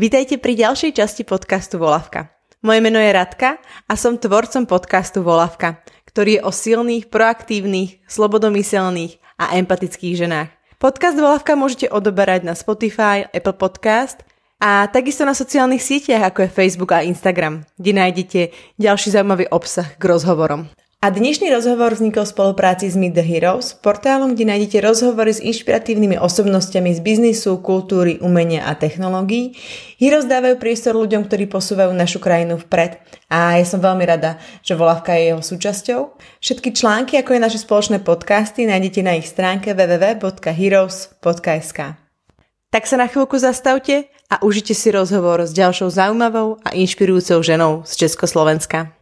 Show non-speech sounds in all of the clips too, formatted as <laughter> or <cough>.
Vítajte pri ďalšej časti podcastu Volavka. Moje meno je Radka a som tvorcom podcastu Volavka, ktorý je o silných, proaktívnych, slobodomyselných a empatických ženách. Podcast Volavka môžete odoberať na Spotify, Apple Podcast a takisto na sociálnych sieťach ako je Facebook a Instagram, kde nájdete ďalší zaujímavý obsah k rozhovorom. A dnešný rozhovor vznikol v spolupráci s Meet the Heroes, portálom, kde nájdete rozhovory s inšpiratívnymi osobnostiami z biznisu, kultúry, umenia a technológií. Heroes dávajú priestor ľuďom, ktorí posúvajú našu krajinu vpred. A ja som veľmi rada, že Volavka je jeho súčasťou. Všetky články, ako je naše spoločné podcasty, nájdete na ich stránke www.heroes.sk. Tak sa na chvíľku zastavte a užite si rozhovor s ďalšou zaujímavou a inšpirujúcou ženou z Československa.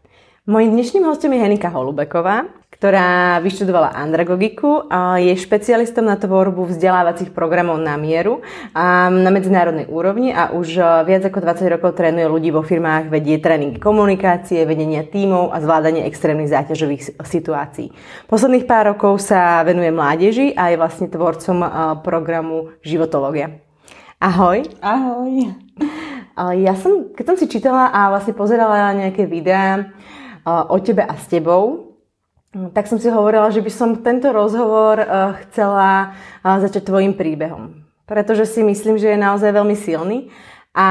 Mojím dnešným hostom je Henika Holubeková, ktorá vyštudovala andragogiku a je špecialistom na tvorbu vzdelávacích programov na mieru a na medzinárodnej úrovni a už viac ako 20 rokov trénuje ľudí vo firmách, vedie tréning komunikácie, vedenia tímov a zvládanie extrémnych záťažových situácií. Posledných pár rokov sa venuje mládeži a je vlastne tvorcom programu Životológia. Ahoj. Ahoj. Ja som, keď som si čítala a vlastne pozerala nejaké videá, o tebe a s tebou, tak som si hovorila, že by som tento rozhovor e, chcela začať tvojim príbehom. Pretože si myslím, že je naozaj veľmi silný. A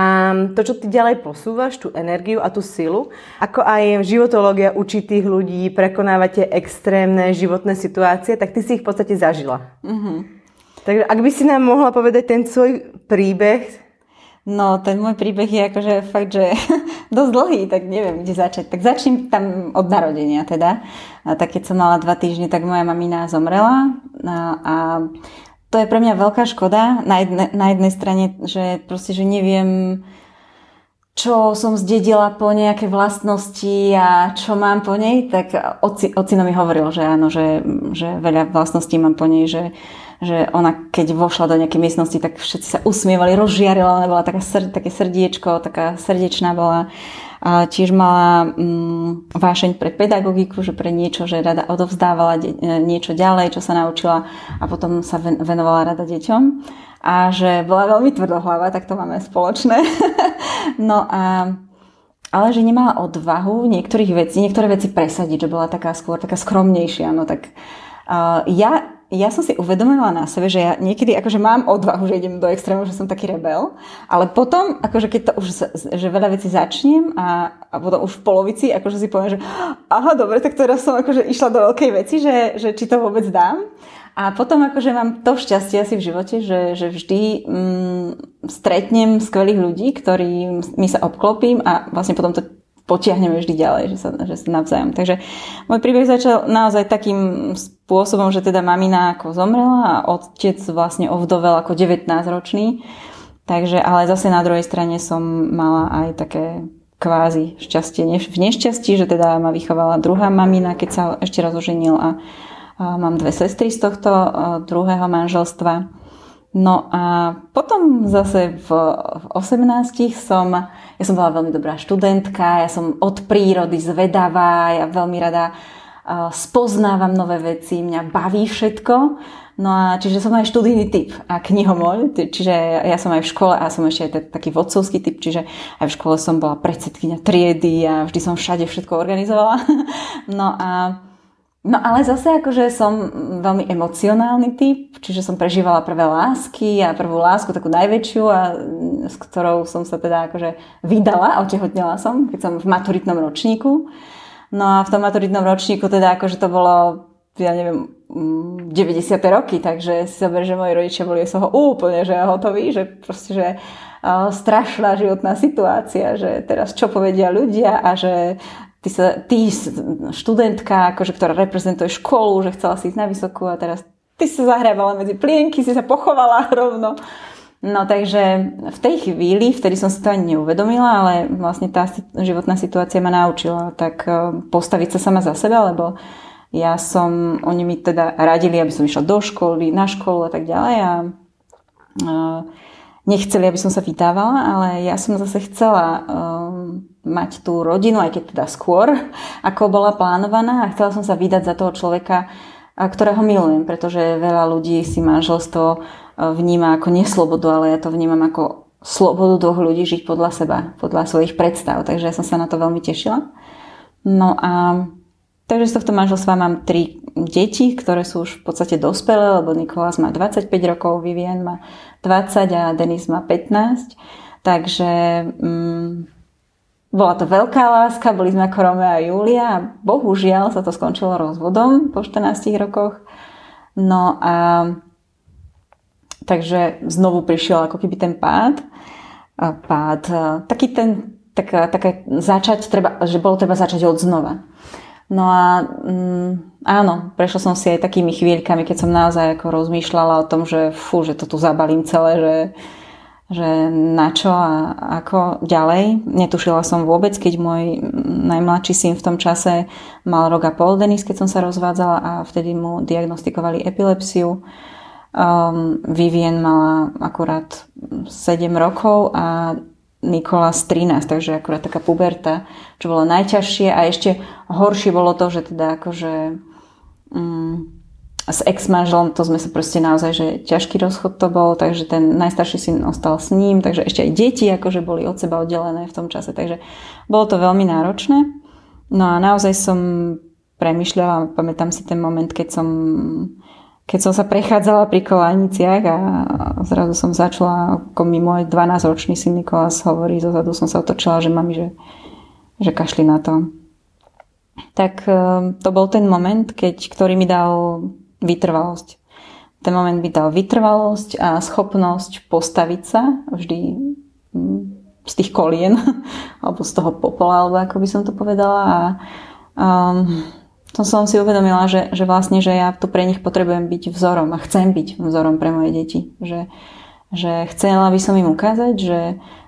to, čo ty ďalej posúvaš, tú energiu a tú silu, ako aj životológia učí tých ľudí prekonávať tie extrémne životné situácie, tak ty si ich v podstate zažila. Mm-hmm. Takže ak by si nám mohla povedať ten svoj príbeh, No, ten môj príbeh je akože fakt, že <laughs> dosť dlhý, tak neviem, kde začať. Tak začnem tam od narodenia teda. A tak keď som mala dva týždne, tak moja mamina zomrela a, a to je pre mňa veľká škoda na, jedne, na jednej strane, že proste, že neviem, čo som zdedila po nejaké vlastnosti a čo mám po nej, tak oci, ocino mi hovoril, že áno, že, že veľa vlastností mám po nej, že že ona keď vošla do nejakej miestnosti, tak všetci sa usmievali, rozžiarila, ona bola taká srd, také srdiečko, taká srdečná bola. A tiež mala mm, vášeň pre pedagogiku, že pre niečo, že rada odovzdávala de- e, niečo ďalej, čo sa naučila a potom sa ven- venovala rada deťom. A že bola veľmi tvrdohlava, tak to máme spoločné. <laughs> no a ale že nemala odvahu niektorých vecí, niektoré veci presadiť, že bola taká skôr taká skromnejšia. No tak uh, ja ja som si uvedomila na sebe, že ja niekedy akože mám odvahu, že idem do extrému, že som taký rebel, ale potom, akože keď to už, že veľa vecí začnem a, a potom už v polovici, akože si poviem, že aha, dobre, tak teraz som akože išla do veľkej veci, že, že či to vôbec dám. A potom akože mám to šťastie asi v živote, že, že vždy mm, stretnem skvelých ľudí, ktorými sa obklopím a vlastne potom to potiahneme vždy ďalej, že sa, že sa navzájom. Takže môj príbeh začal naozaj takým spôsobom, že teda mamina ako zomrela a otec vlastne ovdovel ako 19-ročný. Takže, ale zase na druhej strane som mala aj také kvázi šťastie v nešťastí, že teda ma vychovala druhá mamina, keď sa ešte raz oženil a, a mám dve sestry z tohto druhého manželstva. No a potom zase v, v 18 som, ja som bola veľmi dobrá študentka, ja som od prírody zvedavá, ja veľmi rada spoznávam nové veci, mňa baví všetko. No a čiže som aj študijný typ a knihomol, čiže ja som aj v škole a som ešte aj taký vodcovský typ, čiže aj v škole som bola predsedkynia triedy a vždy som všade všetko organizovala. <laughs> No a No ale zase akože som veľmi emocionálny typ, čiže som prežívala prvé lásky a prvú lásku takú najväčšiu a s ktorou som sa teda akože vydala a otehotnila som, keď som v maturitnom ročníku. No a v tom maturitnom ročníku teda akože to bolo, ja neviem, 90. Mm, roky, takže si zober, že moji rodičia boli z toho úplne že hotoví, že proste, že strašná životná situácia, že teraz čo povedia ľudia a že ty, sa, ty študentka, akože, ktorá reprezentuje školu, že chcela si ísť na vysokú a teraz ty sa zahrávala medzi plienky, si sa pochovala <laughs> rovno. No takže v tej chvíli, vtedy som si to ani neuvedomila, ale vlastne tá životná situácia ma naučila tak e, postaviť sa sama za seba, lebo ja som, oni mi teda radili, aby som išla do školy, na školu a tak ďalej a uh, nechceli, aby som sa vydávala, ale ja som zase chcela um, mať tú rodinu, aj keď teda skôr, ako bola plánovaná a chcela som sa vydať za toho človeka, ktorého milujem, pretože veľa ľudí si manželstvo vníma ako neslobodu, ale ja to vnímam ako slobodu dvoch ľudí žiť podľa seba, podľa svojich predstav. Takže ja som sa na to veľmi tešila. No a takže z tohto manželstva mám tri deti, ktoré sú už v podstate dospelé, lebo Nikolás má 25 rokov, Vivien má 20 a Denis má 15. Takže mm, bola to veľká láska, boli sme ako Romeo a Julia a bohužiaľ sa to skončilo rozvodom po 14 rokoch. No a takže znovu prišiel ako keby ten pád. Pád, taký ten, taká, taká začať, treba, že bolo treba začať od znova. No a mm, áno, prešla som si aj takými chvíľkami, keď som naozaj ako rozmýšľala o tom, že fú, že to tu zabalím celé, že že na čo a ako ďalej. Netušila som vôbec, keď môj najmladší syn v tom čase mal rok a pol, Denis, keď som sa rozvádzala a vtedy mu diagnostikovali epilepsiu. Um, Vivien mala akurát 7 rokov a Nikolas 13, takže akurát taká puberta, čo bolo najťažšie a ešte horšie bolo to, že teda akože um, s ex-manželom, to sme sa proste naozaj, že ťažký rozchod to bol, takže ten najstarší syn ostal s ním, takže ešte aj deti akože boli od seba oddelené v tom čase, takže bolo to veľmi náročné. No a naozaj som premyšľala, pamätám si ten moment, keď som, keď som sa prechádzala pri kolániciach a zrazu som začala, ako mi môj 12-ročný syn Nikolás hovorí, zozadu som sa otočila, že mami, že, že kašli na to. Tak eh, to bol ten moment, keď, ktorý mi dal vytrvalosť. Ten moment by dal vytrvalosť a schopnosť postaviť sa vždy mm, z tých kolien, <laughs> alebo z toho popola, alebo ako by som to povedala. A um, to som si uvedomila, že, že vlastne, že ja tu pre nich potrebujem byť vzorom a chcem byť vzorom pre moje deti. Že, že chcela by som im ukázať, že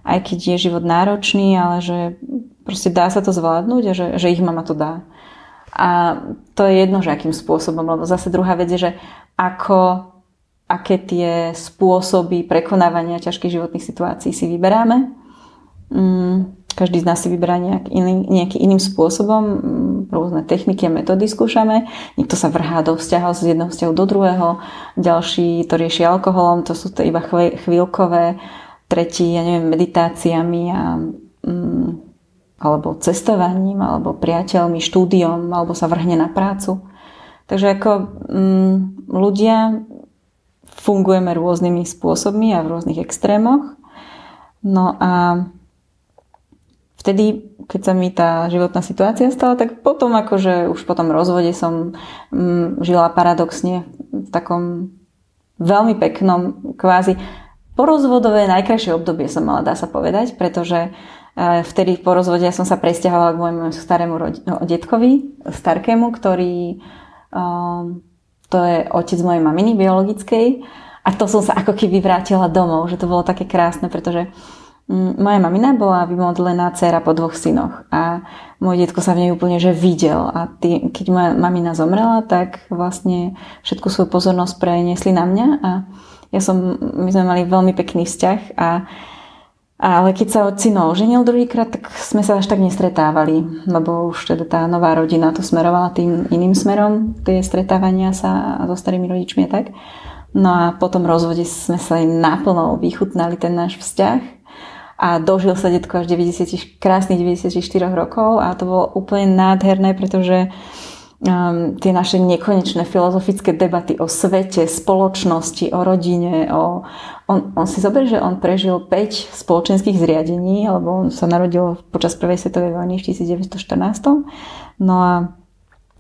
aj keď je život náročný, ale že proste dá sa to zvládnuť a že, že ich mama to dá. A to je jedno, že akým spôsobom, lebo zase druhá vec je, že ako, aké tie spôsoby prekonávania ťažkých životných situácií si vyberáme. Mm, každý z nás si vyberá nejak iný, nejaký iným spôsobom, mm, rôzne techniky a metódy skúšame. Niekto sa vrhá do vzťahov z jedného vzťahu do druhého, ďalší to rieši alkoholom, to sú to iba chvíľkové, tretí, ja neviem, meditáciami a mm, alebo cestovaním, alebo priateľmi, štúdiom, alebo sa vrhne na prácu. Takže ako mm, ľudia fungujeme rôznymi spôsobmi a v rôznych extrémoch. No a vtedy, keď sa mi tá životná situácia stala, tak potom akože už po tom rozvode som mm, žila paradoxne v takom veľmi peknom kvázi porozvodové najkrajšie obdobie som mala, dá sa povedať, pretože Vtedy po rozvode ja som sa presťahovala k môjmu starému no, detkovi, starkému, ktorý um, to je otec mojej maminy biologickej. A to som sa ako keby vrátila domov, že to bolo také krásne, pretože um, moja mamina bola vymodlená dcera po dvoch synoch a môj detko sa v nej úplne že videl. A tý, keď moja mamina zomrela, tak vlastne všetku svoju pozornosť preniesli na mňa a ja som, my sme mali veľmi pekný vzťah a ale keď sa ocino oženil druhýkrát, tak sme sa až tak nestretávali, lebo už teda tá nová rodina to smerovala tým iným smerom, tie stretávania sa so starými rodičmi a tak. No a po tom rozvode sme sa im naplno vychutnali ten náš vzťah a dožil sa detko až 90, krásnych 94 rokov a to bolo úplne nádherné, pretože um, tie naše nekonečné filozofické debaty o svete, spoločnosti, o rodine, o, on, on si zoberie, že on prežil 5 spoločenských zriadení, alebo on sa narodil počas prvej svetovej vojny v 1914. No a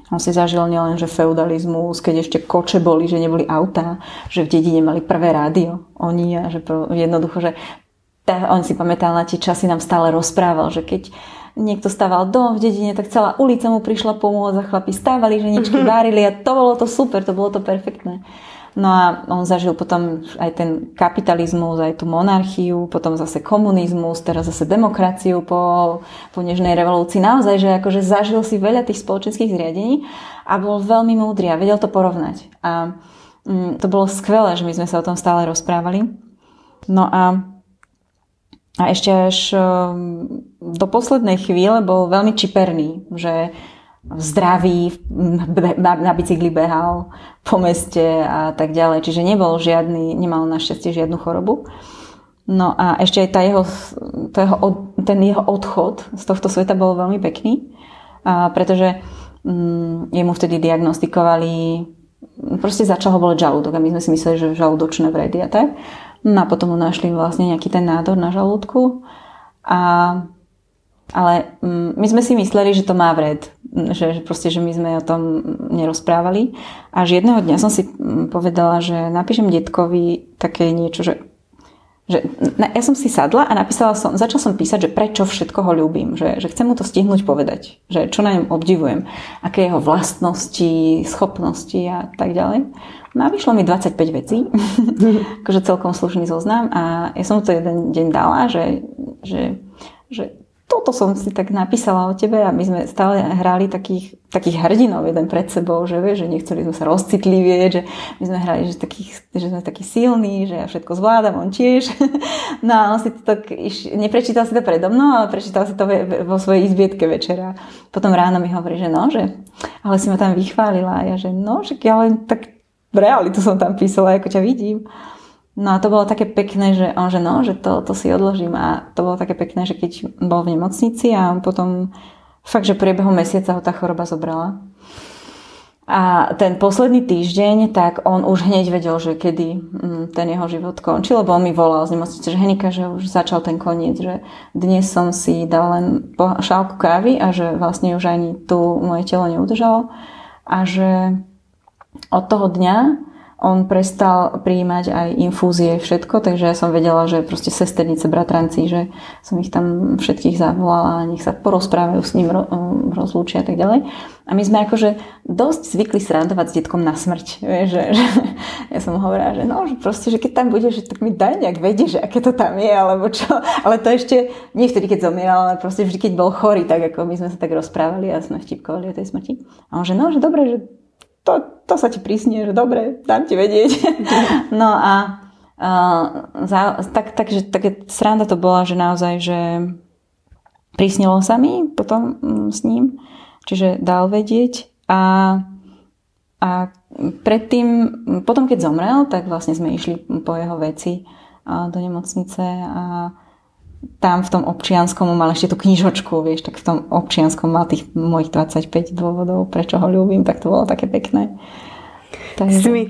on si zažil nielen, že feudalizmus, keď ešte koče boli, že neboli autá, že v dedine mali prvé rádio, oni a že jednoducho, že tá, on si pamätal na tie časy, nám stále rozprával, že keď niekto stával dom v dedine, tak celá ulica mu prišla pomôcť a chlapi stávali, ženičky <laughs> varili a to bolo to super, to bolo to perfektné. No a on zažil potom aj ten kapitalizmus, aj tú monarchiu, potom zase komunizmus, teraz zase demokraciu po, po nežnej revolúcii. Naozaj, že akože zažil si veľa tých spoločenských zriadení a bol veľmi múdry a vedel to porovnať. A mm, to bolo skvelé, že my sme sa o tom stále rozprávali. No a a ešte až um, do poslednej chvíle bol veľmi čiperný, že zdravý, na bicykli behal po meste a tak ďalej. Čiže nebol žiadny, nemal našťastie žiadnu chorobu. No a ešte aj tá jeho, to jeho, ten jeho odchod z tohto sveta bol veľmi pekný, a pretože um, jemu vtedy diagnostikovali, proste začal ho boleť žalúdok a my sme si mysleli, že žalúdočné vredy a tak. No a potom mu našli vlastne nejaký ten nádor na žalúdku. A, ale um, my sme si mysleli, že to má vred, že, že proste, že my sme o tom nerozprávali. Až jedného dňa som si povedala, že napíšem detkovi také niečo, že že ja som si sadla a napísala som, začal som písať, že prečo všetko ho ľúbim, že, že chcem mu to stihnúť povedať, že čo na ňom obdivujem, aké jeho vlastnosti, schopnosti a tak ďalej. No a vyšlo mi 25 vecí, <laughs> akože celkom slušný zoznam a ja som to jeden deň dala, že, že, že toto som si tak napísala o tebe a my sme stále hrali takých, takých hrdinov jeden pred sebou, že, vie, že nechceli sme sa rozcitlivieť, že my sme hrali, že, takých, že sme takí silní, že ja všetko zvládam, on tiež. <laughs> No a on si to tak, iš, neprečítal si to predo mnou, ale prečítal si to vo svojej izbietke večera. Potom ráno mi hovorí, že no, že ale si ma tam vychválila a ja, že no, že ja len tak realitu som tam písala, ako ťa vidím. No a to bolo také pekné, že on, že no, že to, to si odložím a to bolo také pekné, že keď bol v nemocnici a potom fakt, že priebehu mesiaca ho tá choroba zobrala. A ten posledný týždeň, tak on už hneď vedel, že kedy mm, ten jeho život končil, lebo on mi volal z nemocnice, že Henika, že už začal ten koniec, že dnes som si dal len šálku kávy a že vlastne už ani tu moje telo neudržalo a že od toho dňa on prestal prijímať aj infúzie, všetko, takže ja som vedela, že proste sesternice, bratranci, že som ich tam všetkých zavolala, nech sa porozprávajú s ním, rozlúčia a tak ďalej. A my sme akože dosť zvykli srandovať s detkom na smrť. Vieš, že, že, <laughs> ja som hovorila, že no, že proste, že keď tam bude, že tak mi daj nejak vedie, že aké to tam je, alebo čo. Ale to ešte nie vtedy, keď zomieral, ale proste vždy, keď bol chorý, tak ako my sme sa tak rozprávali a sme vtipkovali o tej smrti. A on že no, že dobre, že to, to sa ti prísne, že dobre, dám ti vedieť. <laughs> no a uh, za, tak, takže také sranda to bola, že naozaj, že prísnilo sa mi potom um, s ním, čiže dal vedieť a, a predtým, potom keď zomrel, tak vlastne sme išli po jeho veci do nemocnice a tam v tom občianskom mal ešte tú knižočku, vieš, tak v tom občianskom mal tých mojich 25 dôvodov, prečo ho ľúbim, tak to bolo také pekné. Takže... Ty, si mi,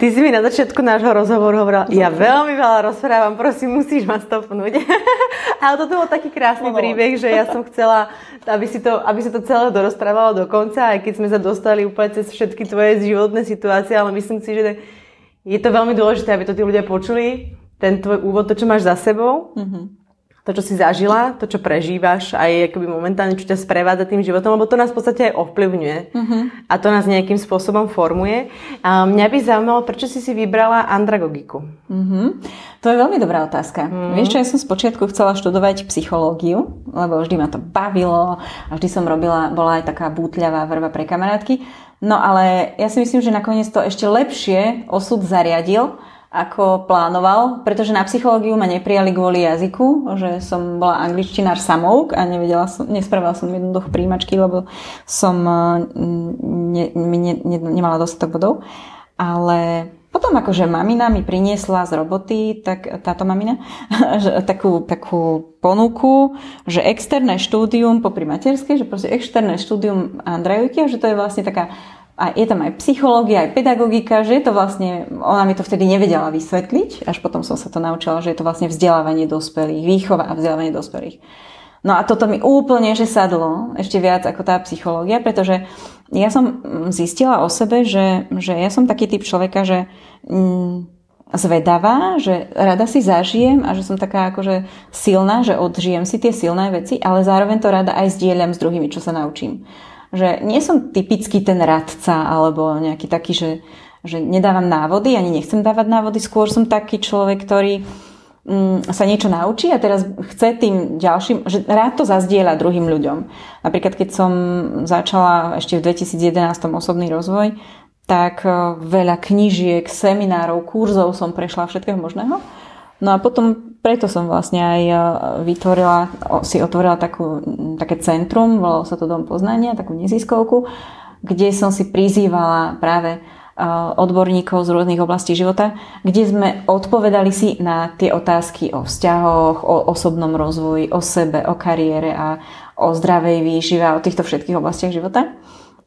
ty si mi na začiatku nášho rozhovoru hovorila, ja veľmi veľa rozprávam, prosím, musíš ma stopnúť. <laughs> Ale toto bol taký krásny no. príbeh, že ja som chcela, aby si, to, aby si to celé dorozprávalo do konca, aj keď sme sa dostali úplne cez všetky tvoje životné situácie, ale myslím si, že je to veľmi dôležité, aby to tí ľudia počuli, ten tvoj úvod, to, čo máš za sebou. Mm-hmm to, čo si zažila, to, čo prežívaš, aj akoby momentálne, čo ťa sprevádza tým životom, lebo to nás v podstate aj ovplyvňuje uh-huh. a to nás nejakým spôsobom formuje. A mňa by zaujímalo, prečo si si vybrala andragogiku? Uh-huh. To je veľmi dobrá otázka. Uh-huh. Vieš čo, ja som spočiatku chcela študovať psychológiu, lebo vždy ma to bavilo a vždy som robila, bola aj taká bútľavá vrba pre kamarátky. No ale ja si myslím, že nakoniec to ešte lepšie osud zariadil, ako plánoval, pretože na psychológiu ma neprijali kvôli jazyku, že som bola angličtinár samouk a nevedela som, nespravila som jednoducho príjimačky, lebo som eh, ne, ne, ne, nemala dostatok bodov. Ale potom akože mamina mi priniesla z roboty, tak táto mamina, <laughs> takú, takú ponuku, že externé štúdium popri materskej, že proste externé štúdium Andrajujky, že to je vlastne taká a je tam aj psychológia, aj pedagogika, že je to vlastne, ona mi to vtedy nevedela vysvetliť, až potom som sa to naučila, že je to vlastne vzdelávanie dospelých, výchova a vzdelávanie dospelých. No a toto mi úplne, že sadlo, ešte viac ako tá psychológia, pretože ja som zistila o sebe, že, že ja som taký typ človeka, že mm, zvedavá, že rada si zažijem a že som taká akože silná, že odžijem si tie silné veci, ale zároveň to rada aj zdieľam s druhými, čo sa naučím že nie som typický ten radca alebo nejaký taký, že, že nedávam návody, ani nechcem dávať návody, skôr som taký človek, ktorý mm, sa niečo naučí a teraz chce tým ďalším, že rád to zazdieľa druhým ľuďom. Napríklad, keď som začala ešte v 2011 osobný rozvoj, tak eh, veľa knížiek, seminárov, kurzov som prešla všetkého možného. No a potom preto som vlastne aj e, vytvorila, si otvorila takú, také centrum, volalo sa to Dom poznania, takú neziskovku, kde som si prizývala práve odborníkov z rôznych oblastí života, kde sme odpovedali si na tie otázky o vzťahoch, o osobnom rozvoji, o sebe, o kariére a o zdravej výžive, o týchto všetkých oblastiach života.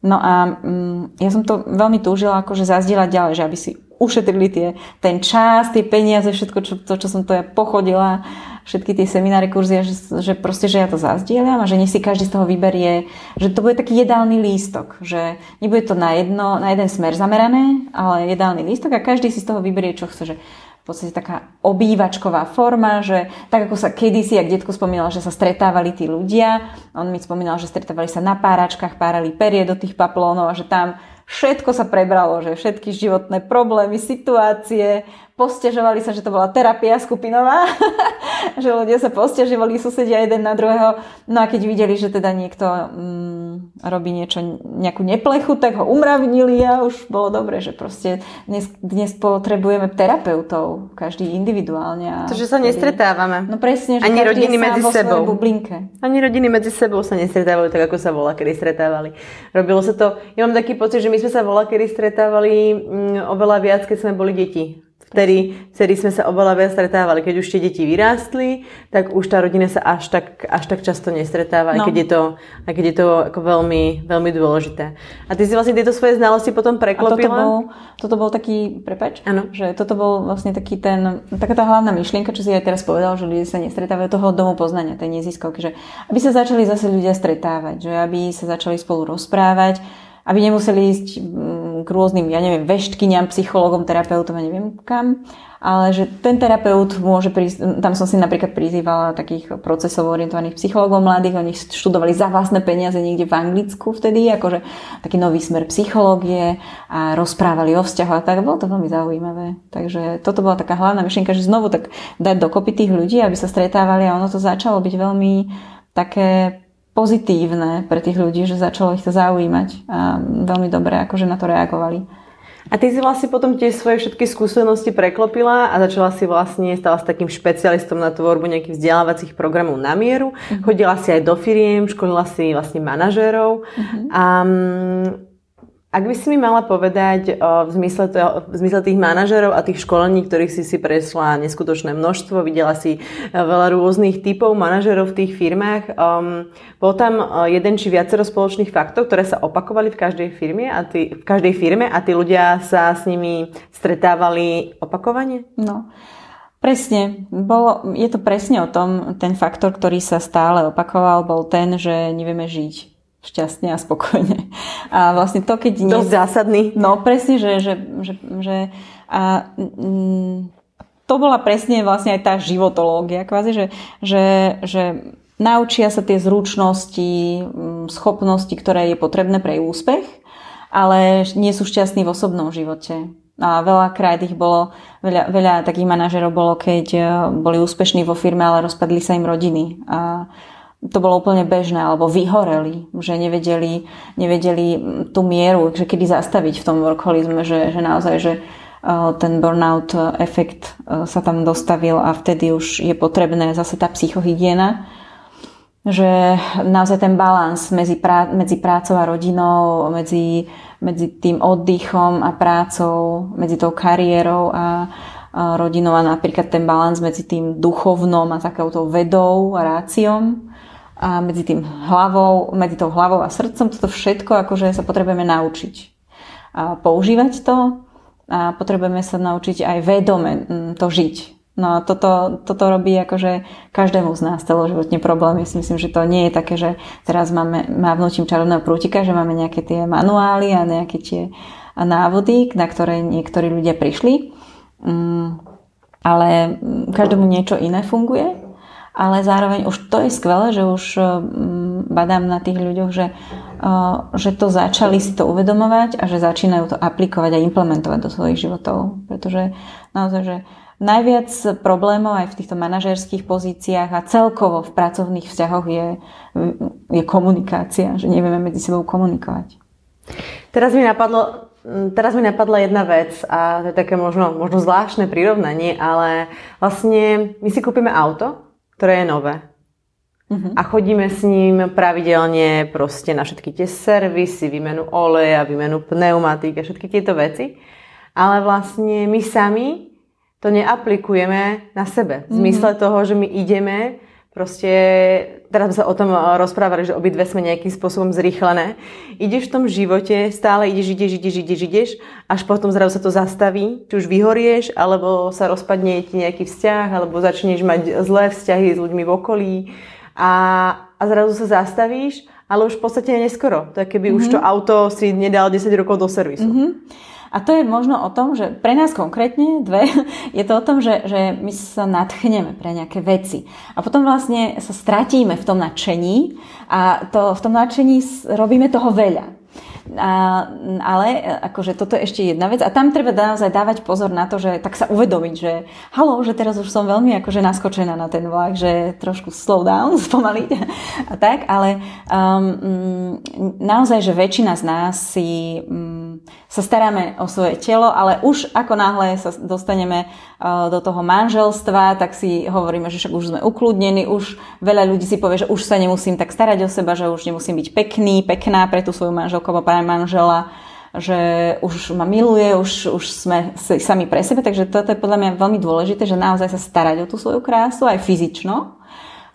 No a mm, ja som to veľmi túžila akože zazdieľať ďalej, že aby si ušetrili tie, ten čas, tie peniaze, všetko čo, to, čo som to ja pochodila, všetky tie semináre, kurzy, že, že proste, že ja to zazdieľam a že nech si každý z toho vyberie, že to bude taký jedálny lístok, že nebude to na, jedno, na jeden smer zamerané, ale jedálny lístok a každý si z toho vyberie, čo chce, že v podstate taká obývačková forma, že tak ako sa kedysi, ak detko spomínal, že sa stretávali tí ľudia, on mi spomínal, že stretávali sa na páračkách, párali perie do tých paplónov a že tam všetko sa prebralo, že všetky životné problémy, situácie, postežovali sa, že to bola terapia skupinová, <laughs> že ľudia sa postežovali susedia jeden na druhého. No a keď videli, že teda niekto mm, robí niečo, nejakú neplechu, tak ho umravnili a už bolo dobre, že proste dnes, dnes potrebujeme terapeutov, každý individuálne. To, že sa nestretávame. No presne, že Ani rodiny medzi sebou. Bublinke. Ani rodiny medzi sebou sa nestretávajú tak, ako sa volá, kedy stretávali. Robilo sa to, ja mám taký pocit, že my sme sa volá, kedy stretávali mm, oveľa viac, keď sme boli deti vtedy, vtedy sme sa oveľa viac stretávali. Keď už tie deti vyrástli, tak už tá rodina sa až tak, až tak často nestretáva, no. aj keď je to, aj keď je to ako veľmi, veľmi dôležité. A ty si vlastne tieto svoje znalosti potom preklopila? A toto bol, toto bol taký, prepač, ano. že toto bol vlastne taký ten, taká tá hlavná myšlienka, čo si aj teraz povedal, že ľudia sa nestretávajú toho domu poznania, tej neziskovky, že aby sa začali zase ľudia stretávať, že aby sa začali spolu rozprávať, aby nemuseli ísť k rôznym, ja neviem, veštkyniam, psychologom, terapeutom, ja neviem kam, ale že ten terapeut môže prísť, tam som si napríklad prizývala takých procesov orientovaných psychologov mladých, oni študovali za vlastné peniaze niekde v Anglicku vtedy, akože taký nový smer psychológie a rozprávali o vzťahu a tak, bolo to veľmi zaujímavé. Takže toto bola taká hlavná myšlienka, že znovu tak dať dokopy tých ľudí, aby sa stretávali a ono to začalo byť veľmi také pozitívne pre tých ľudí, že začalo ich to zaujímať a veľmi dobre akože na to reagovali. A ty si vlastne potom tie svoje všetky skúsenosti preklopila a začala si vlastne, stala s takým špecialistom na tvorbu nejakých vzdelávacích programov na mieru. Uh-huh. Chodila si aj do firiem, školila si vlastne manažérov. Uh-huh. A ak by si mi mala povedať o, v, zmysle to, v zmysle tých manažerov a tých školení, ktorých si si presla neskutočné množstvo, videla si e, veľa rôznych typov manažerov v tých firmách, um, bol tam e, jeden či viacero spoločných faktov, ktoré sa opakovali v každej firme a tí, v každej firme a tí ľudia sa s nimi stretávali opakovane? No. Presne. Bolo, je to presne o tom, ten faktor, ktorý sa stále opakoval, bol ten, že nevieme žiť šťastne a spokojne. <laughs> A vlastne to, keď... Dosť nie... zásadný. No presne, že, že, že, že a, mm, to bola presne vlastne aj tá životológia, kvázi, že, že, že naučia sa tie zručnosti, mm, schopnosti, ktoré je potrebné pre úspech, ale nie sú šťastní v osobnom živote. A veľakrát ich bolo, veľa, veľa takých manažerov bolo, keď eh, boli úspešní vo firme, ale rozpadli sa im rodiny. A, to bolo úplne bežné, alebo vyhoreli, že nevedeli, nevedeli tú mieru, že kedy zastaviť v tom workholizme, že, že naozaj, že e, ten burnout efekt e, sa tam dostavil a vtedy už je potrebné zase tá psychohygiena, že naozaj ten balans medzi, prá- medzi prácou a rodinou, medzi, medzi tým oddychom a prácou, medzi tou kariérou a, rodinou a napríklad ten balans medzi tým duchovnom a takouto vedou a ráciom a medzi tým hlavou, medzi tou hlavou a srdcom, toto všetko akože sa potrebujeme naučiť. A používať to a potrebujeme sa naučiť aj vedome mm, to žiť. No toto, toto robí akože každému z nás celoživotne problém. Ja si myslím, že to nie je také, že teraz máme, mávnutím čarovného prútika, že máme nejaké tie manuály a nejaké tie návody, na ktoré niektorí ľudia prišli. Mm, ale každému niečo iné funguje ale zároveň už to je skvelé, že už eh, badám na tých ľuďoch, že, eh, že to začali si to uvedomovať a že začínajú to aplikovať a implementovať do svojich životov. Pretože naozaj, že najviac problémov aj v týchto manažerských pozíciách a celkovo v pracovných vzťahoch je, je komunikácia, že nevieme medzi sebou komunikovať. Teraz mi napadlo, Teraz mi napadla jedna vec a to je také možno, možno zvláštne prirovnanie, ale vlastne my si kúpime auto ktoré je nové. Uh-huh. A chodíme s ním pravidelne proste na všetky tie servisy, výmenu oleja, výmenu pneumatík a všetky tieto veci. Ale vlastne my sami to neaplikujeme na sebe. V zmysle uh-huh. toho, že my ideme proste, teraz sme sa o tom rozprávali, že obidve sme nejakým spôsobom zrýchlené. Ideš v tom živote, stále ideš, ideš, ideš, ideš, ideš, až potom zrazu sa to zastaví, či už vyhorieš, alebo sa rozpadne ti nejaký vzťah, alebo začneš mať zlé vzťahy s ľuďmi v okolí a, a zrazu sa zastavíš, ale už v podstate neskoro. To je keby mm-hmm. už to mhm. auto si nedal 10 rokov do servisu. Mm-hmm. A to je možno o tom, že pre nás konkrétne dve, <laughs> je to o tom, že, že my sa nadchneme pre nejaké veci. A potom vlastne sa stratíme v tom nadšení a to, v tom nadšení robíme toho veľa. A, ale akože toto je ešte jedna vec a tam treba naozaj dávať pozor na to, že tak sa uvedomiť, že halo, že teraz už som veľmi akože naskočená na ten vlak, že trošku slow down, <laughs> spomaliť a tak, ale um, naozaj, že väčšina z nás si um, sa staráme o svoje telo, ale už ako náhle sa dostaneme uh, do toho manželstva, tak si hovoríme, že však už sme ukludnení, už veľa ľudí si povie, že už sa nemusím tak starať o seba, že už nemusím byť pekný, pekná pre tú svoju manželku alebo pre manžela, že už ma miluje, už, už sme sami pre sebe, takže toto je podľa mňa veľmi dôležité, že naozaj sa starať o tú svoju krásu, aj fyzično,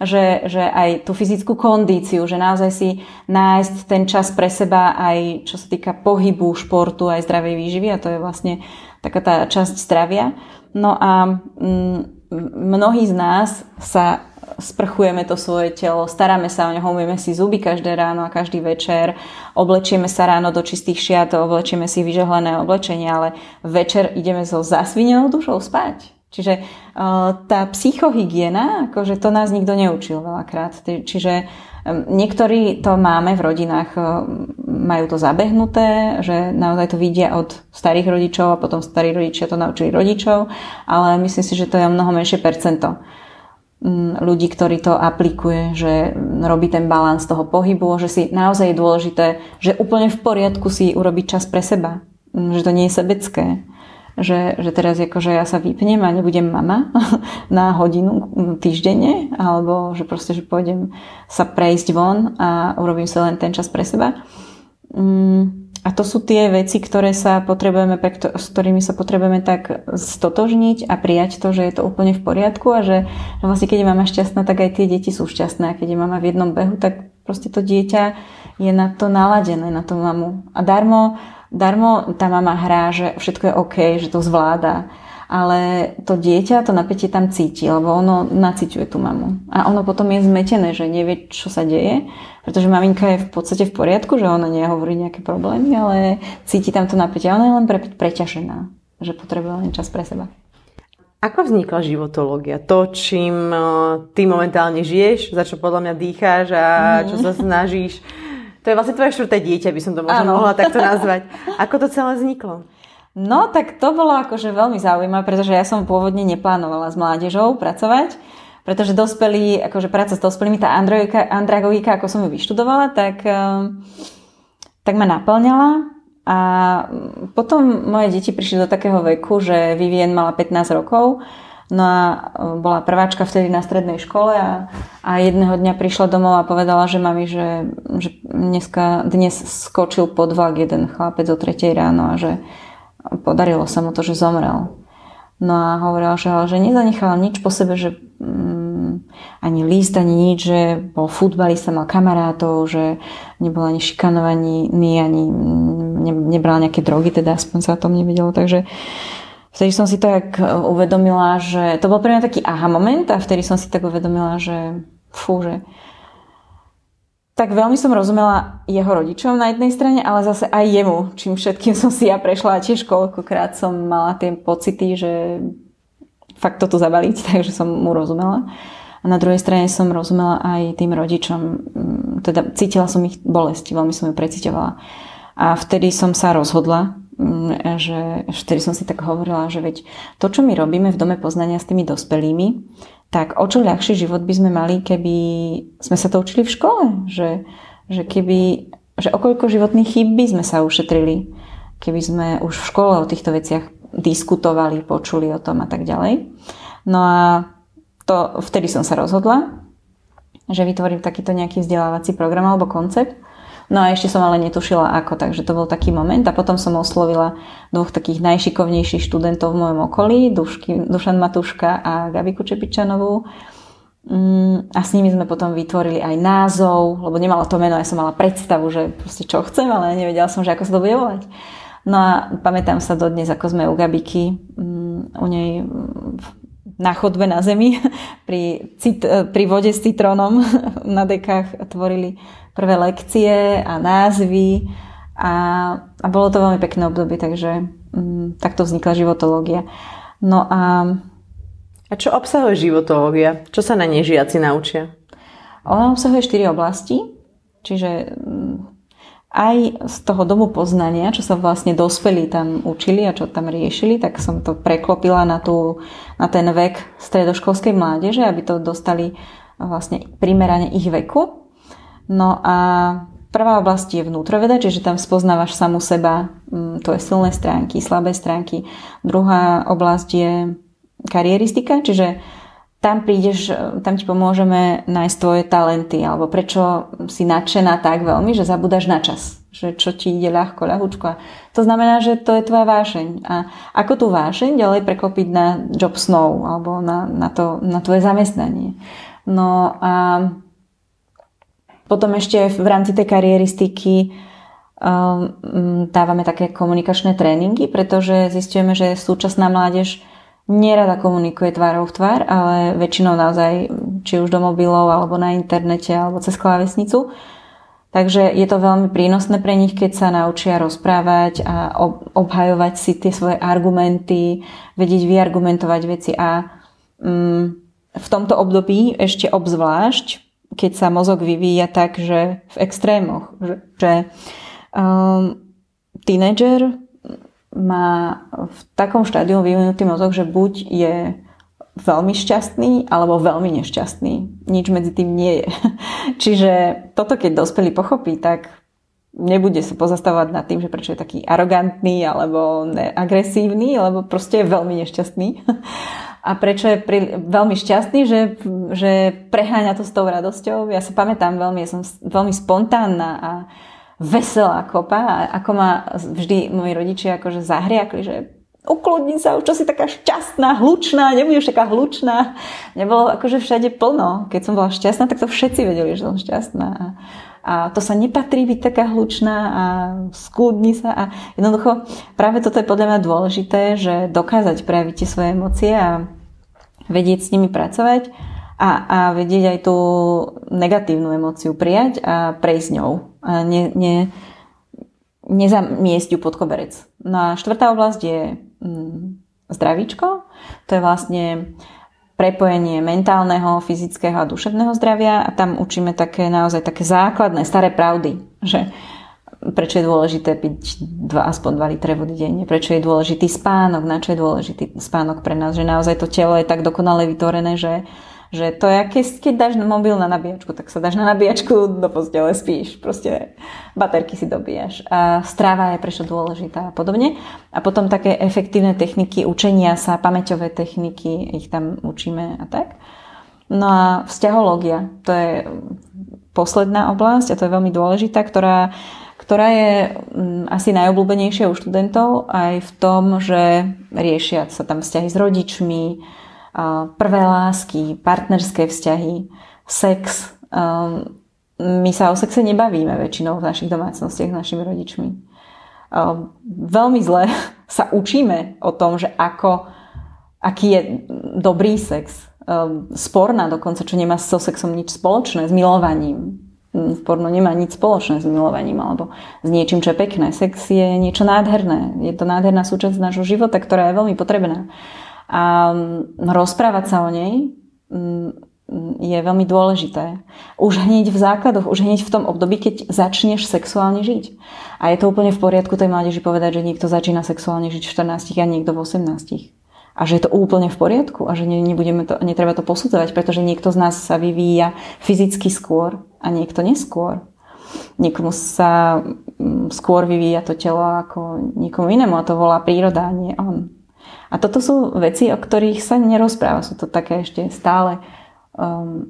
že, že aj tú fyzickú kondíciu, že naozaj si nájsť ten čas pre seba aj čo sa týka pohybu, športu, aj zdravej výživy a to je vlastne taká tá časť zdravia. No a mm, mnohí z nás sa sprchujeme to svoje telo, staráme sa o neho, umieme si zuby každé ráno a každý večer, oblečieme sa ráno do čistých šiat, oblečieme si vyžehlené oblečenie, ale večer ideme so zasvinenou dušou spať. Čiže uh, tá psychohygiena, akože to nás nikto neučil veľakrát. Čiže niektorí to máme v rodinách, uh, majú to zabehnuté, že naozaj to vidia od starých rodičov a potom starí rodičia to naučili rodičov, ale myslím si, že to je o mnoho menšie percento ľudí, ktorí to aplikuje, že robí ten balans toho pohybu, že si naozaj je dôležité, že úplne v poriadku si urobiť čas pre seba, že to nie je sebecké. Že, že teraz akože ja sa vypnem a nebudem mama <laughs> na hodinu týždenne, alebo že proste, že pôjdem sa prejsť von a urobím si len ten čas pre seba. Mm a to sú tie veci, ktoré sa potrebujeme, s ktorými sa potrebujeme tak stotožniť a prijať to, že je to úplne v poriadku a že, že vlastne keď je mama šťastná, tak aj tie deti sú šťastné. A keď je mama v jednom behu, tak proste to dieťa je na to naladené, na tú mamu. A darmo, darmo tá mama hrá, že všetko je OK, že to zvláda ale to dieťa to napätie tam cíti, lebo ono naciťuje tú mamu. A ono potom je zmetené, že nevie, čo sa deje, pretože maminka je v podstate v poriadku, že ona nehovorí nejaké problémy, ale cíti tam to napätie. Ona je len pre, preťažená, že potrebuje len čas pre seba. Ako vznikla životológia? To, čím eh, ty momentálne žiješ, za čo podľa mňa dýcháš a mhm. čo sa snažíš. <laughs> To je vlastne tvoje štvrté dieťa, by som to možno mohla takto nazvať. Ako to celé vzniklo? No, tak to bolo akože veľmi zaujímavé, pretože ja som pôvodne neplánovala s mládežou pracovať, pretože dospelí, akože práca s dospelými, tá andragogika, ako som ju vyštudovala, tak, ehm, tak ma naplňala. A potom moje deti prišli do takého veku, že Vivien mala 15 rokov, no a ehm, bola prváčka vtedy na strednej škole a, a jedného dňa prišla domov a povedala, že mami, že, že dneska, dnes skočil pod vlak jeden chlapec o 3 ráno a že podarilo sa mu to, že zomrel. No a hovorila, že, že nezanechala nič po sebe, že mm, ani list, ani nič, že bol futbalista, mal kamarátov, že nebol ani šikanovaný, ani ne, nebral nejaké drogy, teda aspoň sa o tom nevedelo, takže vtedy som si tak uvedomila, že to bol pre mňa taký aha moment a vtedy som si tak uvedomila, že fú, že tak veľmi som rozumela jeho rodičom na jednej strane, ale zase aj jemu, čím všetkým som si ja prešla a tiež koľkokrát som mala tie pocity, že fakt to tu zabaliť, <laughs> takže som mu rozumela. A na druhej strane som rozumela aj tým rodičom, mm, teda cítila som ich bolesť, veľmi som ju precitovala. A vtedy som sa rozhodla, že vtedy som si tak hovorila, že veď to, čo my robíme v Dome poznania s tými dospelými, tak o čo ľahší život by sme mali, keby sme sa to učili v škole. Že, že, keby, že okoľko životných chýb by sme sa ušetrili, keby sme už v škole o týchto veciach diskutovali, počuli o tom a tak ďalej. No a to, vtedy som sa rozhodla že vytvorím takýto nejaký vzdelávací program alebo koncept. No a ešte som ale netušila ako, takže to bol taký moment a potom som oslovila dvoch takých najšikovnejších študentov v mojom okolí, Dušky, Dušan Matuška a Gabiku Čepičanovú. Mm, a s nimi sme potom vytvorili aj názov, lebo nemala to meno, ja som mala predstavu, že proste čo chcem, ale nevedela som, že ako sa to bude volať. No a pamätám sa dodnes, ako sme u Gabiky, mm, u nej na chodbe na zemi <laughs> pri, cit, pri vode s citrónom <laughs> na dekách tvorili prvé lekcie a názvy a, a bolo to veľmi pekné obdobie, takže um, takto vznikla životológia. No a... A čo obsahuje životológia? Čo sa na nej žiaci naučia? Ona obsahuje štyri oblasti, čiže um, aj z toho domu poznania, čo sa vlastne dospelí tam učili a čo tam riešili, tak som to preklopila na, tú, na ten vek stredoškolskej mládeže, aby to dostali vlastne primerane ich veku. No a prvá oblasť je vnútroveda, čiže tam spoznávaš samu seba, mm, tvoje silné stránky, slabé stránky. Druhá oblasť je karieristika, čiže tam prídeš, tam ti pomôžeme nájsť tvoje talenty, alebo prečo si nadšená tak veľmi, že zabudáš na čas, že čo ti ide ľahko, ľahúčko. To znamená, že to je tvoja vášeň. A ako tú vášeň ďalej preklopiť na job snow, alebo na, na, to, na tvoje zamestnanie. No a potom ešte v rámci tej kariéristiky um, dávame také komunikačné tréningy, pretože zistujeme, že súčasná mládež nerada komunikuje tvárou v tvár, ale väčšinou naozaj či už do mobilov, alebo na internete, alebo cez klávesnicu. Takže je to veľmi prínosné pre nich, keď sa naučia rozprávať a obhajovať si tie svoje argumenty, vedieť vyargumentovať veci a um, v tomto období ešte obzvlášť keď sa mozog vyvíja tak, že v extrémoch, že, um, tínedžer má v takom štádiu vyvinutý mozog, že buď je veľmi šťastný alebo veľmi nešťastný. Nič medzi tým nie je. <laughs> Čiže toto, keď dospelý pochopí, tak nebude sa pozastavovať nad tým, že prečo je taký arogantný alebo agresívny, lebo proste je veľmi nešťastný <laughs> a prečo je pri, veľmi šťastný, že, že preháňa to s tou radosťou. Ja sa pamätám veľmi, ja som veľmi spontánna a veselá kopa a ako ma vždy moji rodičia akože zahriakli, že ukludni sa, čo si taká šťastná, hlučná, nebudeš taká hlučná. Nebolo akože všade plno. Keď som bola šťastná, tak to všetci vedeli, že som šťastná. A, a to sa nepatrí byť taká hlučná a skúdni sa. A jednoducho práve toto je podľa mňa dôležité, že dokázať prejaviť tie svoje emócie a vedieť s nimi pracovať a, a vedieť aj tú negatívnu emóciu prijať a prejsť ňou. A ne, ne, nezamiesť ju pod koberec. No a štvrtá oblasť je mm, zdravíčko. To je vlastne prepojenie mentálneho, fyzického a duševného zdravia a tam učíme také naozaj také základné, staré pravdy, že prečo je dôležité piť dva, aspoň 2 litre vody denne, prečo je dôležitý spánok, na čo je dôležitý spánok pre nás, že naozaj to telo je tak dokonale vytvorené, že že to je, keď, keď dáš mobil na nabíjačku, tak sa dáš na nabíjačku, do postele spíš, proste baterky si dobíjaš. A stráva je prečo dôležitá a podobne. A potom také efektívne techniky učenia sa, pamäťové techniky, ich tam učíme a tak. No a vzťahológia, to je posledná oblasť a to je veľmi dôležitá, ktorá, ktorá je mm, asi najobľúbenejšia u študentov aj v tom, že riešia sa tam vzťahy s rodičmi, prvé lásky, partnerské vzťahy, sex. Um, my sa o sexe nebavíme väčšinou v našich domácnostiach s našimi rodičmi. Um, veľmi zle <laughs> sa učíme o tom, že ako, aký je dobrý sex. Um, sporná dokonca, čo nemá so sexom nič spoločné, s milovaním. V porno nemá nič spoločné s milovaním alebo s niečím, čo je pekné. Sex je niečo nádherné. Je to nádherná súčasť nášho života, ktorá je veľmi potrebná. A mm, rozprávať sa o nej mm, je veľmi dôležité. Už hneď v základoch, už hneď v tom období, keď začneš sexuálne žiť. A je to úplne v poriadku tej mládeži povedať, že niekto začína sexuálne žiť v 14 a niekto v 18. A že je to úplne v poriadku a že nebudeme to, netreba to posudzovať, pretože niekto z nás sa vyvíja fyzicky skôr a niekto neskôr. Niekomu sa mm, skôr vyvíja to telo ako niekomu inému a to volá príroda, a nie on. A toto sú veci, o ktorých sa nerozpráva. Sú to také ešte stále um,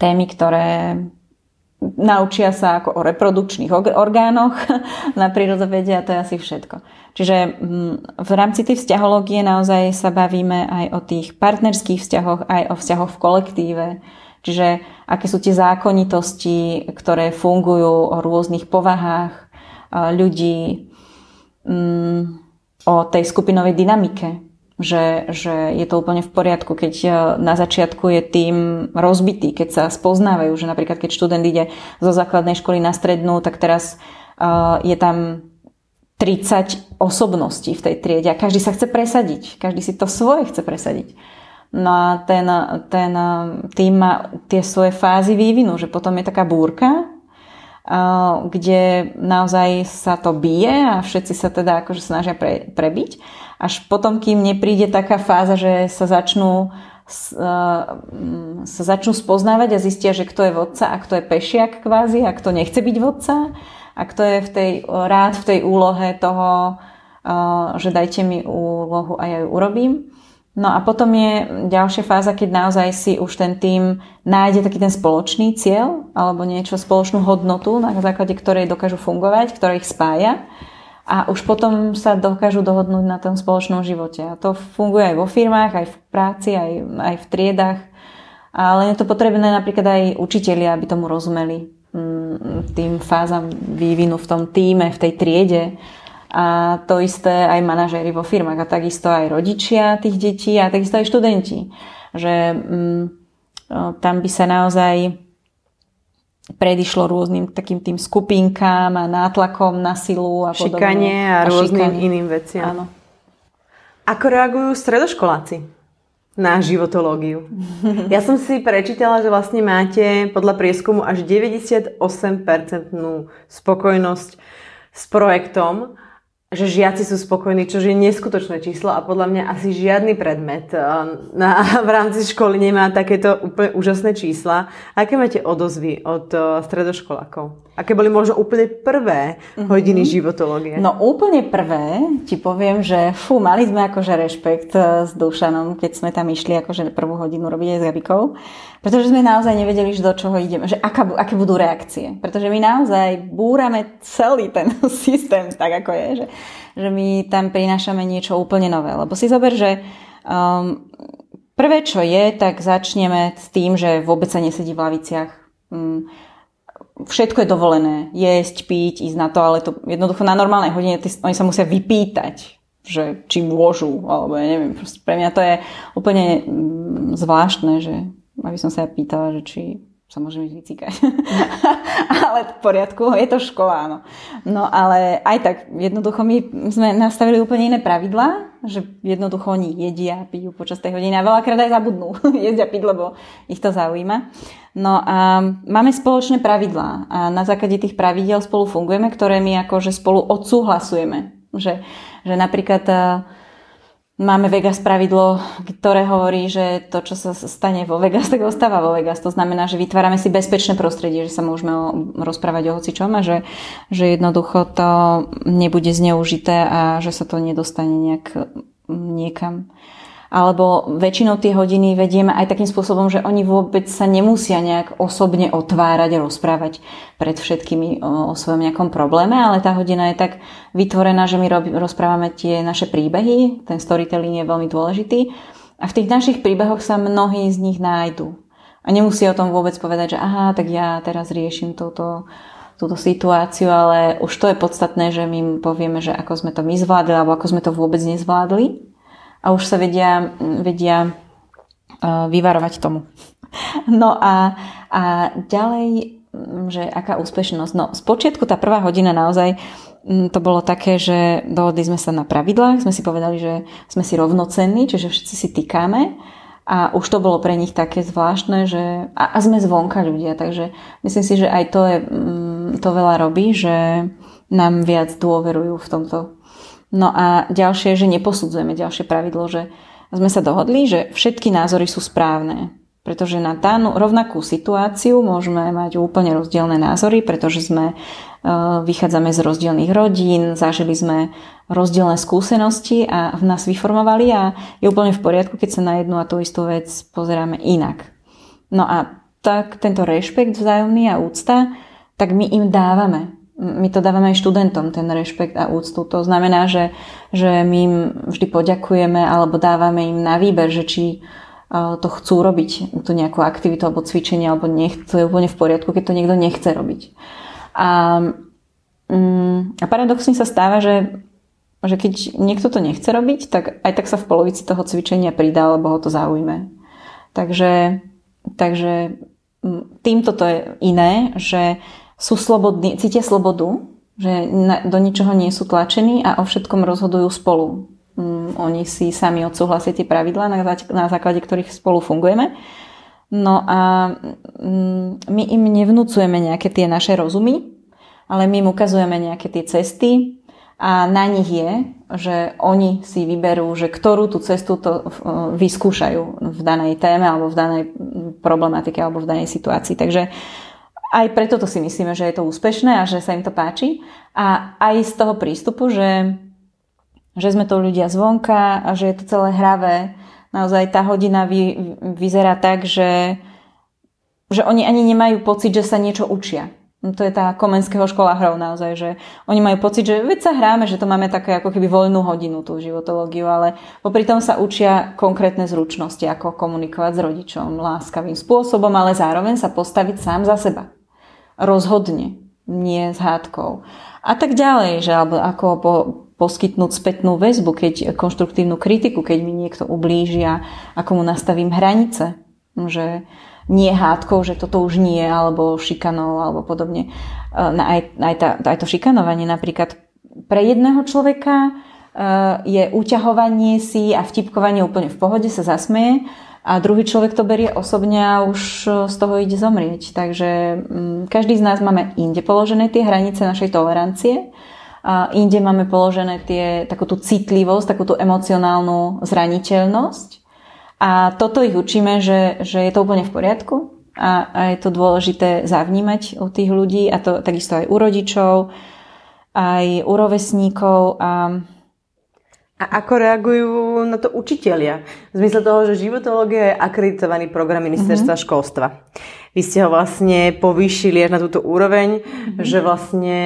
témy, ktoré naučia sa ako o reprodukčných orgánoch <laughs> na prírodovede a to je asi všetko. Čiže mm, v rámci tej vzťahológie naozaj sa bavíme aj o tých partnerských vzťahoch, aj o vzťahoch v kolektíve. Čiže aké sú tie zákonitosti, ktoré fungujú o rôznych povahách ľudí, mm, o tej skupinovej dynamike, že, že je to úplne v poriadku, keď e, na začiatku je tým rozbitý, keď sa spoznávajú, že napríklad keď študent ide zo základnej školy na strednú, tak teraz uh, je tam 30 osobností v tej triede a každý sa chce presadiť, každý si to svoje chce presadiť. No a ten, ten tým má tie svoje fázy vývinu, že potom je taká búrka, kde naozaj sa to bije a všetci sa teda akože snažia pre, prebiť. Až potom, kým nepríde taká fáza, že sa začnú sa začnú spoznávať a zistia, že kto je vodca a kto je pešiak kvázi a kto nechce byť vodca a kto je v tej, rád v tej úlohe toho, že dajte mi úlohu a ja ju urobím. No a potom je ďalšia fáza, keď naozaj si už ten tým nájde taký ten spoločný cieľ alebo niečo, spoločnú hodnotu, na základe ktorej dokážu fungovať, ktorá ich spája a už potom sa dokážu dohodnúť na tom spoločnom živote. A to funguje aj vo firmách, aj v práci, aj, aj v triedách. Ale je to potrebné napríklad aj učitelia, aby tomu rozumeli mm, tým fázam vývinu v tom týme, v tej triede a to isté aj manažéri vo firmách a takisto aj rodičia tých detí a takisto aj študenti. Že mm, tam by sa naozaj predišlo rôznym takým tým skupinkám a nátlakom na silu a podobne. Šikanie a, a rôznym šikanie. iným veciam. Áno. Ako reagujú stredoškoláci na životológiu? <laughs> Ja som si prečítala, že vlastne máte podľa prieskumu až 98% spokojnosť s projektom že žiaci sú spokojní, čo je neskutočné číslo a podľa mňa asi žiadny predmet eh, na, v rámci školy nemá takéto úplne úžasné čísla. Aké máte odozvy od uh, stredoškolákov? Aké boli možno úplne prvé mm-hmm. hodiny životológie? No úplne prvé ti poviem, že fú, mali sme akože rešpekt eh, s Dušanom, keď sme tam išli akože prvú hodinu robiť aj s Gabikou. Pretože sme naozaj nevedeli, že do čoho ideme, že aká, aké budú reakcie. Pretože my naozaj búrame celý ten <laughs> systém tak, ako je, že, že my tam prinášame niečo úplne nové. Lebo si zober, že um, prvé, čo je, tak začneme s tým, že vôbec sa nesedí v laviciach. Um, všetko je dovolené. Jesť, piť, ísť na to, ale to jednoducho na normálnej hodine oni sa musia vypýtať že či môžu, alebo ja neviem, proste pre mňa to je úplne mm, zvláštne, že aby som sa ja pýtala, že či sa môžem ísť vycíkať. <laughs> ale v poriadku, je to škola, áno. No ale aj tak, jednoducho my sme nastavili úplne iné pravidlá, že jednoducho oni jedia, pijú počas tej hodiny a veľakrát aj zabudnú <laughs> jesť a piť, lebo ich to zaujíma. No a máme spoločné pravidlá a na základe tých pravidel spolu fungujeme, ktoré my akože spolu odsúhlasujeme. Že, že napríklad Máme Vegas pravidlo, ktoré hovorí, že to, čo sa stane vo Vegas, tak ostáva vo Vegas. To znamená, že vytvárame si bezpečné prostredie, že sa môžeme o, rozprávať o hocičom a že, že jednoducho to nebude zneužité a že sa to nedostane nejak niekam alebo väčšinou tie hodiny vedieme aj takým spôsobom, že oni vôbec sa nemusia nejak osobne otvárať a rozprávať pred všetkými o, o svojom nejakom probléme, ale tá hodina je tak vytvorená, že my rozprávame tie naše príbehy, ten storytelling je veľmi dôležitý a v tých našich príbehoch sa mnohí z nich nájdu. A nemusí o tom vôbec povedať, že aha, tak ja teraz riešim túto, túto situáciu, ale už to je podstatné, že my im povieme, že ako sme to my zvládli, alebo ako sme to vôbec nezvládli a už sa vedia, vedia vyvarovať tomu. <laughs> No a, a ďalej, že aká úspešnosť. No, spočiatku tá prvá hodina naozaj to bolo také, že dohodli sme sa na pravidlách, sme si povedali, že sme si rovnocenní, čiže všetci si týkame a už to bolo pre nich také zvláštne, že a, a sme zvonka ľudia, takže myslím si, že aj to, je, to veľa robí, že nám viac dôverujú v tomto No a ďalšie, že neposudzujeme ďalšie pravidlo, že sme sa dohodli, že všetky názory sú správne. Pretože na danú rovnakú situáciu môžeme mať úplne rozdielne názory, pretože sme, e, vychádzame z rozdielných rodín, zažili sme rozdielne skúsenosti a v nás vyformovali a je úplne v poriadku, keď sa na jednu a tú istú vec pozeráme inak. No a tak tento rešpekt vzájomný a úcta, tak my im dávame. My to dávame aj študentom, ten rešpekt a úctu. To znamená, že, že my im vždy poďakujeme alebo dávame im na výber, že či to chcú robiť, tú nejakú aktivitu alebo cvičenie, alebo nechce, to je úplne v poriadku, keď to niekto nechce robiť. A, mm, a paradoxne sa stáva, že, že keď niekto to nechce robiť, tak aj tak sa v polovici toho cvičenia pridá, alebo ho to zaujme. Takže, takže týmto to je iné, že sú slobodní, cítia slobodu, že do ničoho nie sú tlačení a o všetkom rozhodujú spolu. Mm, oni si sami odsúhlasia tie pravidlá, na, základe ktorých spolu fungujeme. No a mm, my im nevnúcujeme nejaké tie naše rozumy, ale my im ukazujeme nejaké tie cesty a na nich je, že oni si vyberú, že ktorú tú cestu to vyskúšajú v danej téme alebo v danej problematike alebo v danej situácii. Takže aj preto to si myslíme, že je to úspešné a že sa im to páči. A aj z toho prístupu, že že sme to ľudia zvonka a že je to celé hravé. Naozaj tá hodina vy, vyzerá tak, že, že oni ani nemajú pocit, že sa niečo učia. No to je tá komenského škola hrov naozaj, že oni majú pocit, že veď sa hráme, že to máme také ako keby voľnú hodinu tú životológiu, ale popri tom sa učia konkrétne zručnosti, ako komunikovať s rodičom láskavým spôsobom, ale zároveň sa postaviť sám za seba. Rozhodne, nie s hádkou. A tak ďalej, že alebo ako po, poskytnúť spätnú väzbu, keď konštruktívnu kritiku, keď mi niekto ublíži a ako mu nastavím hranice. Že nie hádkou, že toto už nie, alebo šikanou, alebo podobne. E, aj, aj, tá, aj to šikanovanie napríklad pre jedného človeka e, je uťahovanie si a vtipkovanie úplne v pohode, sa zasmeje a druhý človek to berie osobne a už z toho ide zomrieť. Takže mm, každý z nás máme inde položené tie hranice našej tolerancie a inde máme položené tie, takú tú citlivosť, takú tú emocionálnu zraniteľnosť. A toto ich učíme, že, že je to úplne v poriadku a, a je to dôležité zavnímať u tých ľudí a to takisto aj u rodičov, aj u rovesníkov a a ako reagujú na to učitelia? V zmysle toho, že životológia je akreditovaný program ministerstva mm-hmm. školstva. Vy ste ho vlastne povýšili až na túto úroveň, mm-hmm. že vlastne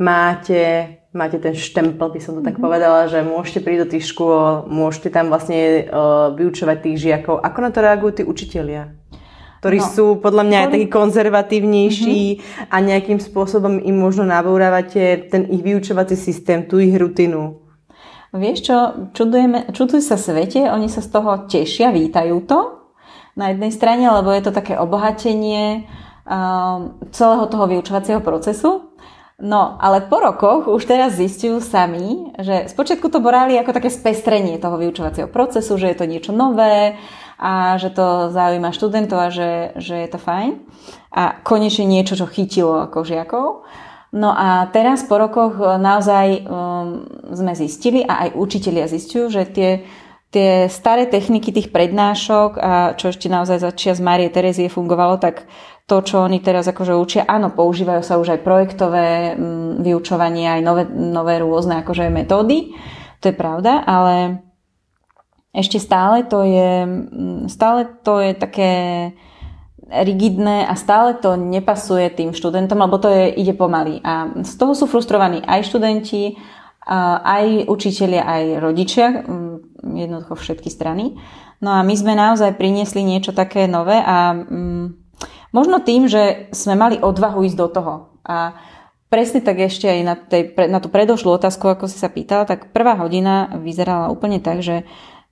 máte, máte ten štempel, by som to tak mhm. povedala, že môžete prísť do tých škôl, môžete tam vlastne uh, vyučovať tých žiakov. Ako na to reagujú tí učitelia? ktorí no, sú podľa mňa aj takí konzervatívnejší mm-hmm. a nejakým spôsobom im možno nabúravate ten ich vyučovací systém, tú ich rutinu. Vieš čo, čudujeme, čuduj sa svete, oni sa z toho tešia, vítajú to na jednej strane, lebo je to také obohatenie um, celého toho vyučovacieho procesu. No, ale po rokoch už teraz zistujú sami, že spočiatku to borali ako také spestrenie toho vyučovacieho procesu, že je to niečo nové a že to zaujíma študentov a že, že je to fajn. A konečne niečo, čo chytilo ako žiakov. No a teraz po rokoch naozaj um, sme zistili a aj učitelia zistujú, že tie, tie staré techniky tých prednášok a čo ešte naozaj za čias Márie Terezie fungovalo, tak to, čo oni teraz akože učia, áno, používajú sa už aj projektové mm, vyučovanie, aj nové, nové rôzne akože metódy, to je pravda, ale ešte stále to je, stále to je také rigidné a stále to nepasuje tým študentom, lebo to je, ide pomaly. A z toho sú frustrovaní aj študenti, aj učitelia, aj rodičia, mm, jednoducho všetky strany. No a my sme naozaj priniesli niečo také nové a Možno tým, že sme mali odvahu ísť do toho. A presne tak ešte aj na, tej, na tú predošlú otázku, ako si sa pýtala, tak prvá hodina vyzerala úplne tak, že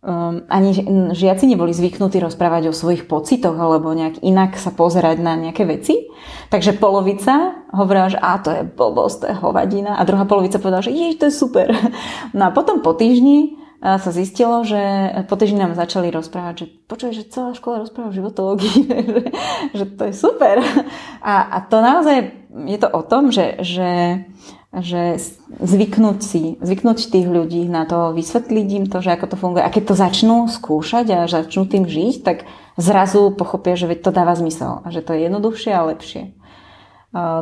um, ani žiaci neboli zvyknutí rozprávať o svojich pocitoch alebo nejak inak sa pozerať na nejaké veci. Takže polovica hovorila, že a to je blbosť, to je hovadina. A druhá polovica povedala, že jej, to je super. <laughs> No a potom po týždni sa zistilo, že po týždni nám začali rozprávať, že počuje, že celá škola rozpráva o životológii, <laughs> že, že to je super. <laughs> A, a to naozaj je to o tom, že, že, že zvyknúť si, zvyknúť tých ľudí na to, vysvetliť im to, že ako to funguje. A keď to začnú skúšať a začnú tým žiť, tak zrazu pochopia, že to dáva zmysel a že to je jednoduchšie a lepšie.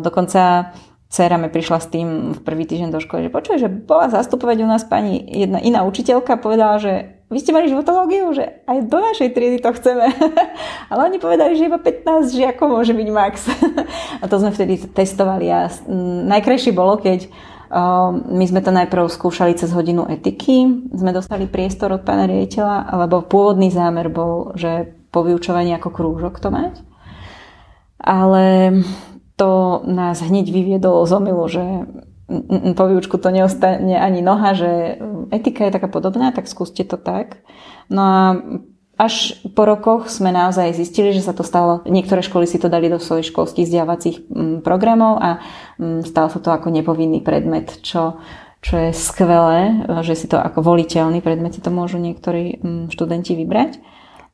Dokonca Cera mi prišla s tým v prvý týždeň do školy, že počuje, že bola zastupovať u nás pani jedna iná učiteľka, povedala, že vy ste mali životológiu, že aj do našej triedy to chceme. <laughs> Ale oni povedali, že iba 15 žiakov môže byť max. <laughs> a to sme vtedy testovali a najkrajšie bolo, keď my sme to najprv skúšali cez hodinu etiky, sme dostali priestor od pána riaditeľa, lebo pôvodný zámer bol, že po vyučovaní ako krúžok to mať. Ale to nás hneď vyviedolo z omilu, že po výučku to neostane ani noha, že etika je taká podobná, tak skúste to tak. No a až po rokoch sme naozaj zistili, že sa to stalo, niektoré školy si to dali do svojich školských vzdelávacích programov a stalo sa to ako nepovinný predmet, čo, čo je skvelé, že si to ako voliteľný predmet si to môžu niektorí študenti vybrať.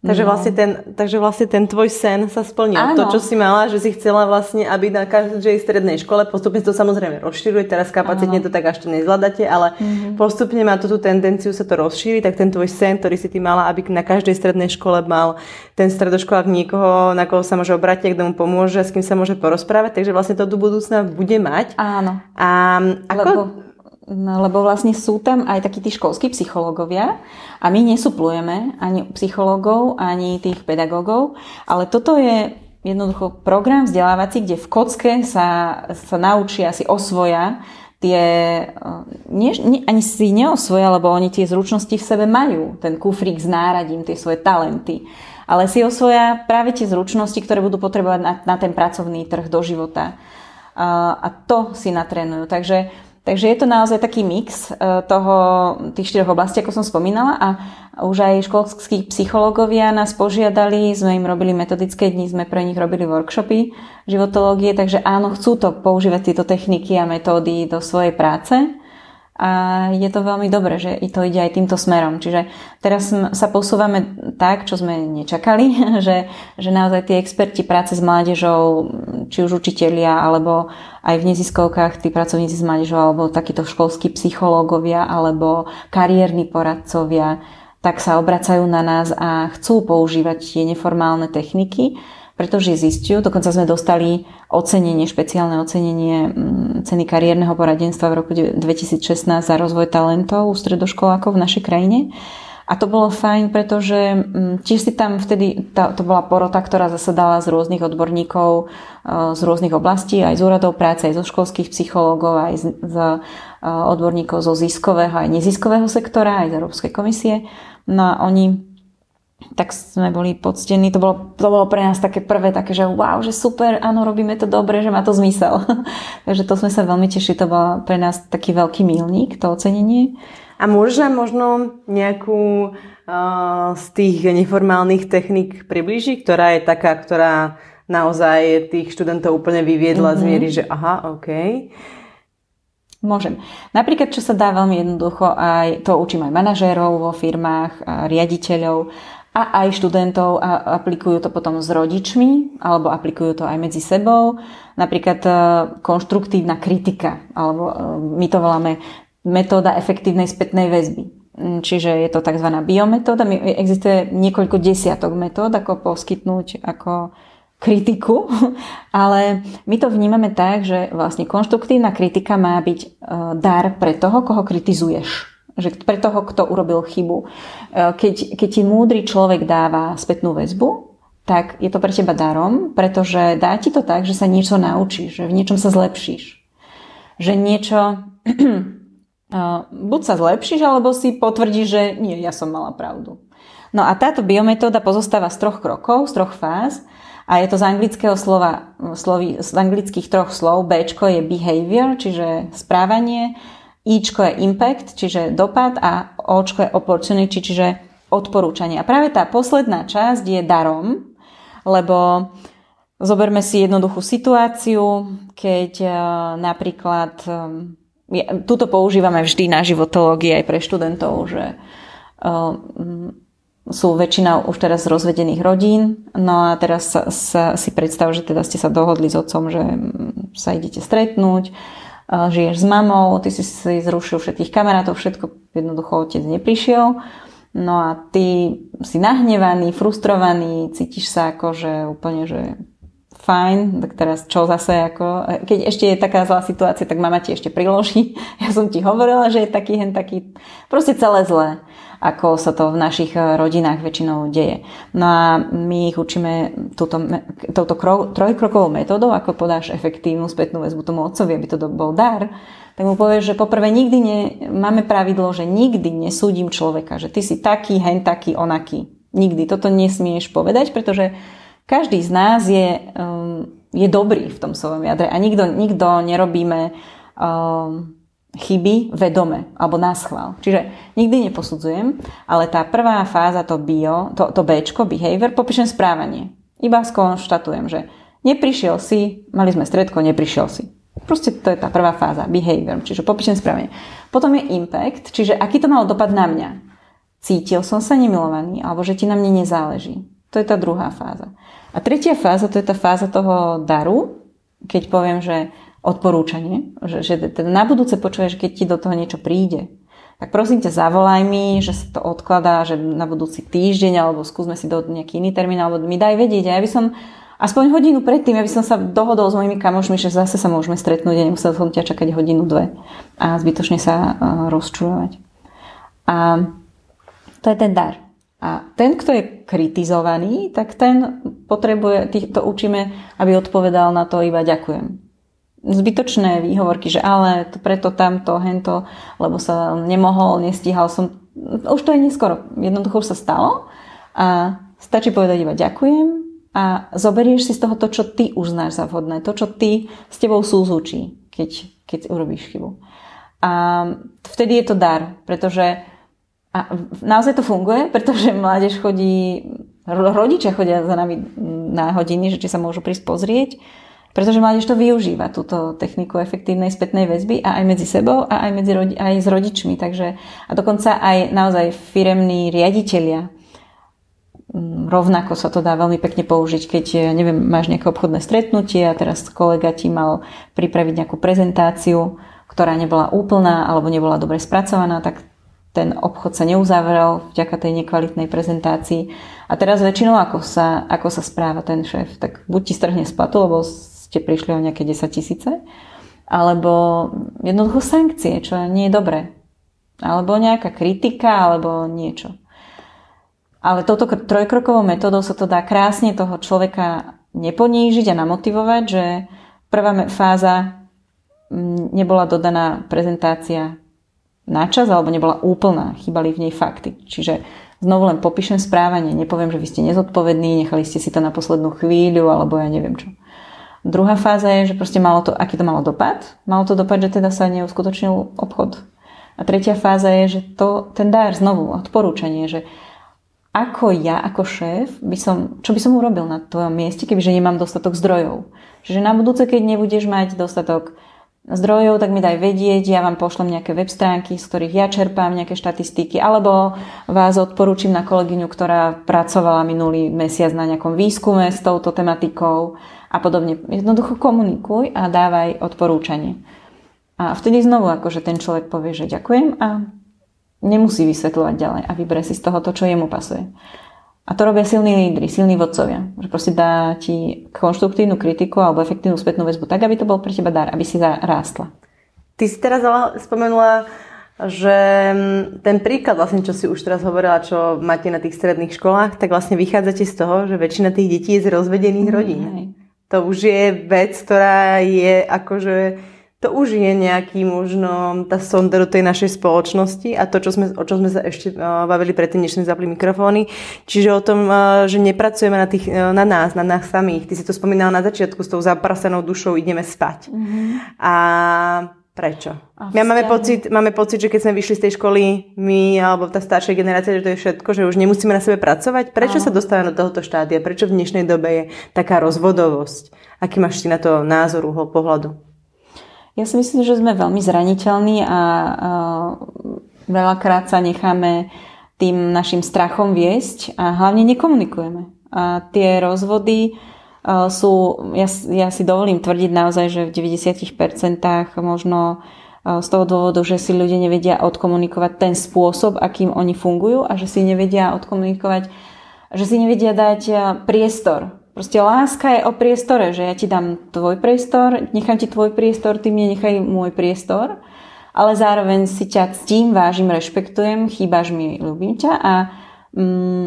Takže, no. vlastne ten, takže vlastne ten tvoj sen sa splnil. Áno. To, čo si mala, že si chcela vlastne, aby na každej strednej škole, postupne to samozrejme rozširuje, teraz kapacitne to tak až to nezvládate, ale mm-hmm. postupne má to tú tendenciu sa to rozšíriť, tak ten tvoj sen, ktorý si ty mala, aby na každej strednej škole mal ten stredoškolák niekoho, na koho sa môže obrátiť, kto mu pomôže, s kým sa môže porozprávať, takže vlastne to do budúcna bude mať. Áno. A ako... Lebo No, lebo vlastne sú tam aj takí tí školskí psychológovia a my nesuplujeme ani psychológov, ani tých pedagógov, ale toto je jednoducho program vzdelávací, kde v kocke sa, sa naučia, si osvoja tie, nie, nie, ani si neosvoja, lebo oni tie zručnosti v sebe majú, ten kufrík s náradím, tie svoje talenty, ale si osvoja práve tie zručnosti, ktoré budú potrebovať na, na ten pracovný trh do života. A, a to si natrénujú. Takže Takže je to naozaj taký mix e, toho, tých štyroch oblastí, ako som spomínala a už aj školskí psychológovia nás požiadali, sme im robili metodické dni, sme pre nich robili workshopy životológie, takže áno, chcú to používať tieto techniky a metódy do svojej práce a je to veľmi dobré, že to ide aj týmto smerom. Čiže teraz sa posúvame tak, čo sme nečakali, <laughs> že, že naozaj tí experti práce s mládežou, či už učitelia, alebo aj v neziskovkách tí pracovníci s mládežou, alebo takíto školskí psychológovia, alebo kariérni poradcovia, tak sa obracajú na nás a chcú používať tie neformálne techniky, pretože zistujú, dokonca sme dostali ocenenie, špeciálne ocenenie mm, ceny kariérneho poradenstva v roku 2016 za rozvoj talentov u stredoškolákov v našej krajine. A to bolo fajn, pretože mm, tiež si tam vtedy, tá, to bola porota, ktorá zasadala z rôznych odborníkov e, z rôznych oblastí, aj z úradov práce, aj zo školských psychológov, aj z, z e, odborníkov zo ziskového aj neziskového sektora, aj z Európskej komisie. No a oni tak sme boli poctení. To bolo, to bolo pre nás také prvé, také, že wow, že super, áno, robíme to dobre, že má to zmysel. <laughs> Takže to sme sa veľmi tešili, to bol pre nás taký veľký milník, to ocenenie. A môžeš nám možno nejakú uh, z tých neformálnych technik približiť, ktorá je taká, ktorá naozaj tých študentov úplne vyviedla mm-hmm. z miery, že aha, OK. Môžem. Napríklad, čo sa dá veľmi jednoducho, aj to učím aj manažérov vo firmách, riaditeľov, a aj študentov a aplikujú to potom s rodičmi alebo aplikujú to aj medzi sebou. Napríklad e, konštruktívna kritika alebo e, my to voláme metóda efektívnej spätnej väzby. Mm, čiže je to tzv. biometóda. Existuje niekoľko desiatok metód, ako poskytnúť ako kritiku, <laughs> ale my to vnímame tak, že vlastne konštruktívna kritika má byť e, dar pre toho, koho kritizuješ že pre toho, kto urobil chybu. E, keď, keď ti múdry človek dáva spätnú väzbu, tak je to pre teba darom, pretože dá ti to tak, že sa niečo naučíš, že v niečom sa zlepšíš. Že niečo... <clears throat> E, buď sa zlepšíš, alebo si potvrdíš, že nie, ja som mala pravdu. No a táto biometóda pozostáva z troch krokov, z troch fáz. A je to z anglického slova, slovi, z anglických troch slov. B je behavior, čiže správanie. Ičko je impact, čiže dopad a Očko je opportunity, čiže odporúčanie. A práve tá posledná časť je darom, lebo zoberme si jednoduchú situáciu, keď uh, napríklad um, ja, tuto používame vždy na životológii aj pre študentov, že uh, sú väčšina už teraz rozvedených rodín, no a teraz sa, sa, si predstav, že teda ste sa dohodli s otcom, že sa idete stretnúť, žiješ s mamou, ty si si zrušil všetkých kamarátov, všetko jednoducho otec neprišiel. No a ty si nahnevaný, frustrovaný, cítiš sa ako, že úplne, že fajn, tak teraz čo zase ako, keď ešte je taká zlá situácia, tak mama ti ešte priloží. <laughs> Ja som ti hovorila, že je taký hen taký, proste celé zlé ako sa to v našich rodinách väčšinou deje. No a my ich učíme túto, touto trojkrokovou metódou, ako podáš efektívnu spätnú väzbu tomu otcovi, aby to bol dar, tak mu povieš, že poprvé nikdy ne, máme pravidlo, že nikdy nesúdim človeka, že ty si taký, hen taký, onaký. Nikdy. Toto nesmieš povedať, pretože každý z nás je, um, je dobrý v tom svojom jadre a nikto, nikto nerobíme um, chyby vedome alebo na schvál. Čiže nikdy neposudzujem, ale tá prvá fáza, to bio, to, to Bčko, behavior, popíšem správanie. Iba skonštatujem, že neprišiel si, mali sme stredko, neprišiel si. Proste to je tá prvá fáza, behavior, čiže popíšem správanie. Potom je impact, čiže aký to malo dopad na mňa. Cítil som sa nemilovaný, alebo že ti na mne nezáleží. To je tá druhá fáza. A tretia fáza, to je tá fáza toho daru, keď poviem, že odporúčanie, že, že teda na budúce počuješ, keď ti do toho niečo príde, tak prosím ťa zavolaj mi, že sa to odkladá, že na budúci týždeň, alebo skúsme si do nejaký iný termín, alebo mi daj vedieť. A ja by som aspoň hodinu predtým, aby som sa dohodol s mojimi kamošmi, že zase sa môžeme stretnúť a nemusel som ťa čakať hodinu, dve a zbytočne sa uh, rozčulovať. A to je ten dar. A ten, kto je kritizovaný, tak ten potrebuje, to učíme, aby odpovedal na to iba ďakujem. Zbytočné výhovorky, že ale to preto tamto, hento, lebo sa nemohol, nestíhal som. Už to je neskoro. Jednoducho sa stalo a stačí povedať iba ďakujem a zoberieš si z toho to, čo ty uznáš za vhodné, to, čo ty s tebou súzúči, keď, keď urobíš chybu. A vtedy je to dar, pretože a naozaj to funguje, pretože mládež chodí, rodičia chodia za nami na hodiny, že či sa môžu prísť pozrieť, pretože mládež to využíva, túto techniku efektívnej spätnej väzby a aj medzi sebou a aj, medzi aj s rodičmi. Takže, a dokonca aj naozaj firemní riaditeľia Mm, rovnako sa to dá veľmi pekne použiť, keď neviem, máš nejaké obchodné stretnutie a teraz kolega ti mal pripraviť nejakú prezentáciu, ktorá nebola úplná alebo nebola dobre spracovaná, tak ten obchod sa neuzavrel vďaka tej nekvalitnej prezentácii. A teraz väčšinou ako sa, ako sa správa ten šéf, tak buď ti strhne z platu, lebo ste prišli o nejaké 10 tisíce, alebo jednoducho sankcie, čo nie je dobré. Alebo nejaká kritika, alebo niečo. Ale touto trojkrokovou metódou sa to dá krásne toho človeka neponížiť a namotivovať, že prvá fáza mm, nebola dodaná prezentácia na čas alebo nebola úplná, chýbali v nej fakty. Čiže znovu len popíšem správanie, nepoviem, že vy ste nezodpovední, nechali ste si to na poslednú chvíľu alebo ja neviem čo. Druhá fáza je, že proste malo to, aký to malo dopad. Malo to dopad, že teda sa neuskutočnil obchod. A tretia fáza je, že to, ten dar znovu, odporúčanie, že ako ja, ako šéf, by som, čo by som urobil na tvojom mieste, kebyže nemám dostatok zdrojov. Čiže na budúce, keď nebudeš mať dostatok zdrojov, tak mi daj vedieť, ja vám pošlem nejaké web stránky, z ktorých ja čerpám nejaké štatistiky, alebo vás odporúčim na kolegyňu, ktorá pracovala minulý mesiac na nejakom výskume s touto tematikou a podobne. Jednoducho komunikuj a dávaj odporúčanie. A vtedy znovu akože ten človek povie, že ďakujem a nemusí vysvetľovať ďalej a vyberie si z toho to, čo jemu pasuje. A to robia silní lídry, silní vodcovia. Že proste dá ti konštruktívnu kritiku alebo efektívnu spätnú väzbu tak, aby to bol pre teba dar, aby si rástla. Ty si teraz spomenula, že mm, ten príklad, vlastne, čo si už teraz hovorila, čo máte na tých stredných školách, tak vlastne vychádzate z toho, že väčšina tých detí je z rozvedených mm, rodín. Hej. To už je vec, ktorá je akože to už je nejaký možno tá sonda do tej našej spoločnosti a to, čo sme, o čom sme sa ešte uh, bavili predtým, než sme zapli mikrofóny. Čiže o tom, uh, že nepracujeme na, tých, uh, na nás, na nás samých. Ty si to spomínala na začiatku, s tou zaprasenou dušou ideme spať. Mm-hmm. A prečo? My máme pocit, máme pocit, že keď sme vyšli z tej školy, my alebo tá staršia generácia, že to je všetko, že už nemusíme na sebe pracovať. Prečo Áno. sa dostávame do tohoto štádia? Prečo v dnešnej dobe je taká rozvodovosť? Aký máš ty na to názor, uhol pohľadu? Ja si myslím, že sme veľmi zraniteľní a, veľakrát sa necháme tým našim strachom viesť a hlavne nekomunikujeme. A tie rozvody sú, ja, ja si dovolím tvrdiť naozaj, že v 90% možno z toho dôvodu, že si ľudia nevedia odkomunikovať ten spôsob, akým oni fungujú a že si nevedia odkomunikovať, že si nevedia dať priestor Proste láska je o priestore, že ja ti dám tvoj priestor, nechám ti tvoj priestor, ty mne nechaj môj priestor, ale zároveň si ťa ctím, vážim, rešpektujem, chýbaš mi, ľúbim ťa a mm,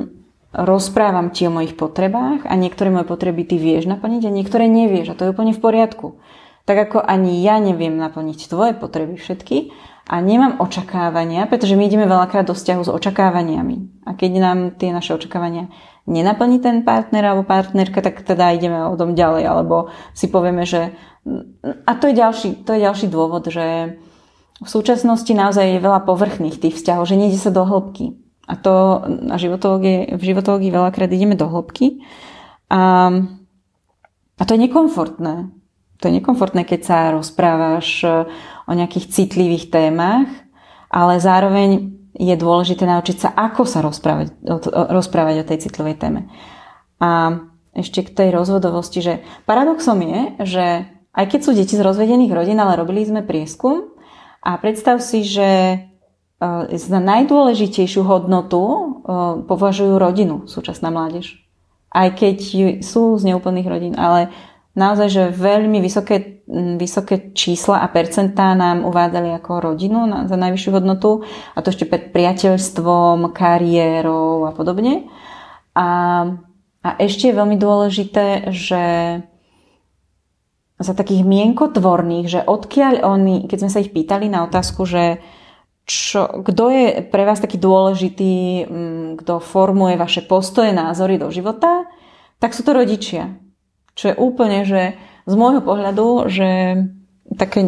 rozprávam ti o mojich potrebách a niektoré moje potreby ty vieš naplniť a niektoré nevieš a to je úplne v poriadku. Tak ako ani ja neviem naplniť tvoje potreby všetky a nemám očakávania, pretože my ideme veľakrát do vzťahu s očakávaniami. A keď nám tie naše očakávania nenaplní ten partner alebo partnerka, tak teda ideme o tom ďalej, alebo si povieme, že... A to je ďalší, to je ďalší dôvod, že v súčasnosti naozaj je veľa povrchných tých vzťahov, že nejde sa do hĺbky. A to na životológii, v životológii veľakrát ideme do hĺbky. A, a to je nekomfortné. To je nekomfortné, keď sa rozprávaš o nejakých citlivých témach, ale zároveň je dôležité naučiť sa, ako sa rozprávať, rozprávať o tej citlivej téme. A ešte k tej rozvodovosti, že paradoxom je, že aj keď sú deti z rozvedených rodín, ale robili sme prieskum a predstav si, že e, za najdôležitejšiu hodnotu e, považujú rodinu súčasná mládež. Aj keď sú z neúplných rodín, ale naozaj, že veľmi vysoké, vysoké čísla a percentá nám uvádzali ako rodinu na, za najvyššiu hodnotu a to ešte pred priateľstvom, kariérou a podobne. A, a ešte je veľmi dôležité, že za takých mienkotvorných, že odkiaľ oni, keď sme sa ich pýtali na otázku, že kto je pre vás taký dôležitý, kto formuje vaše postoje, názory do života, tak sú to rodičia. Čo je úplne, že z môjho pohľadu, že také,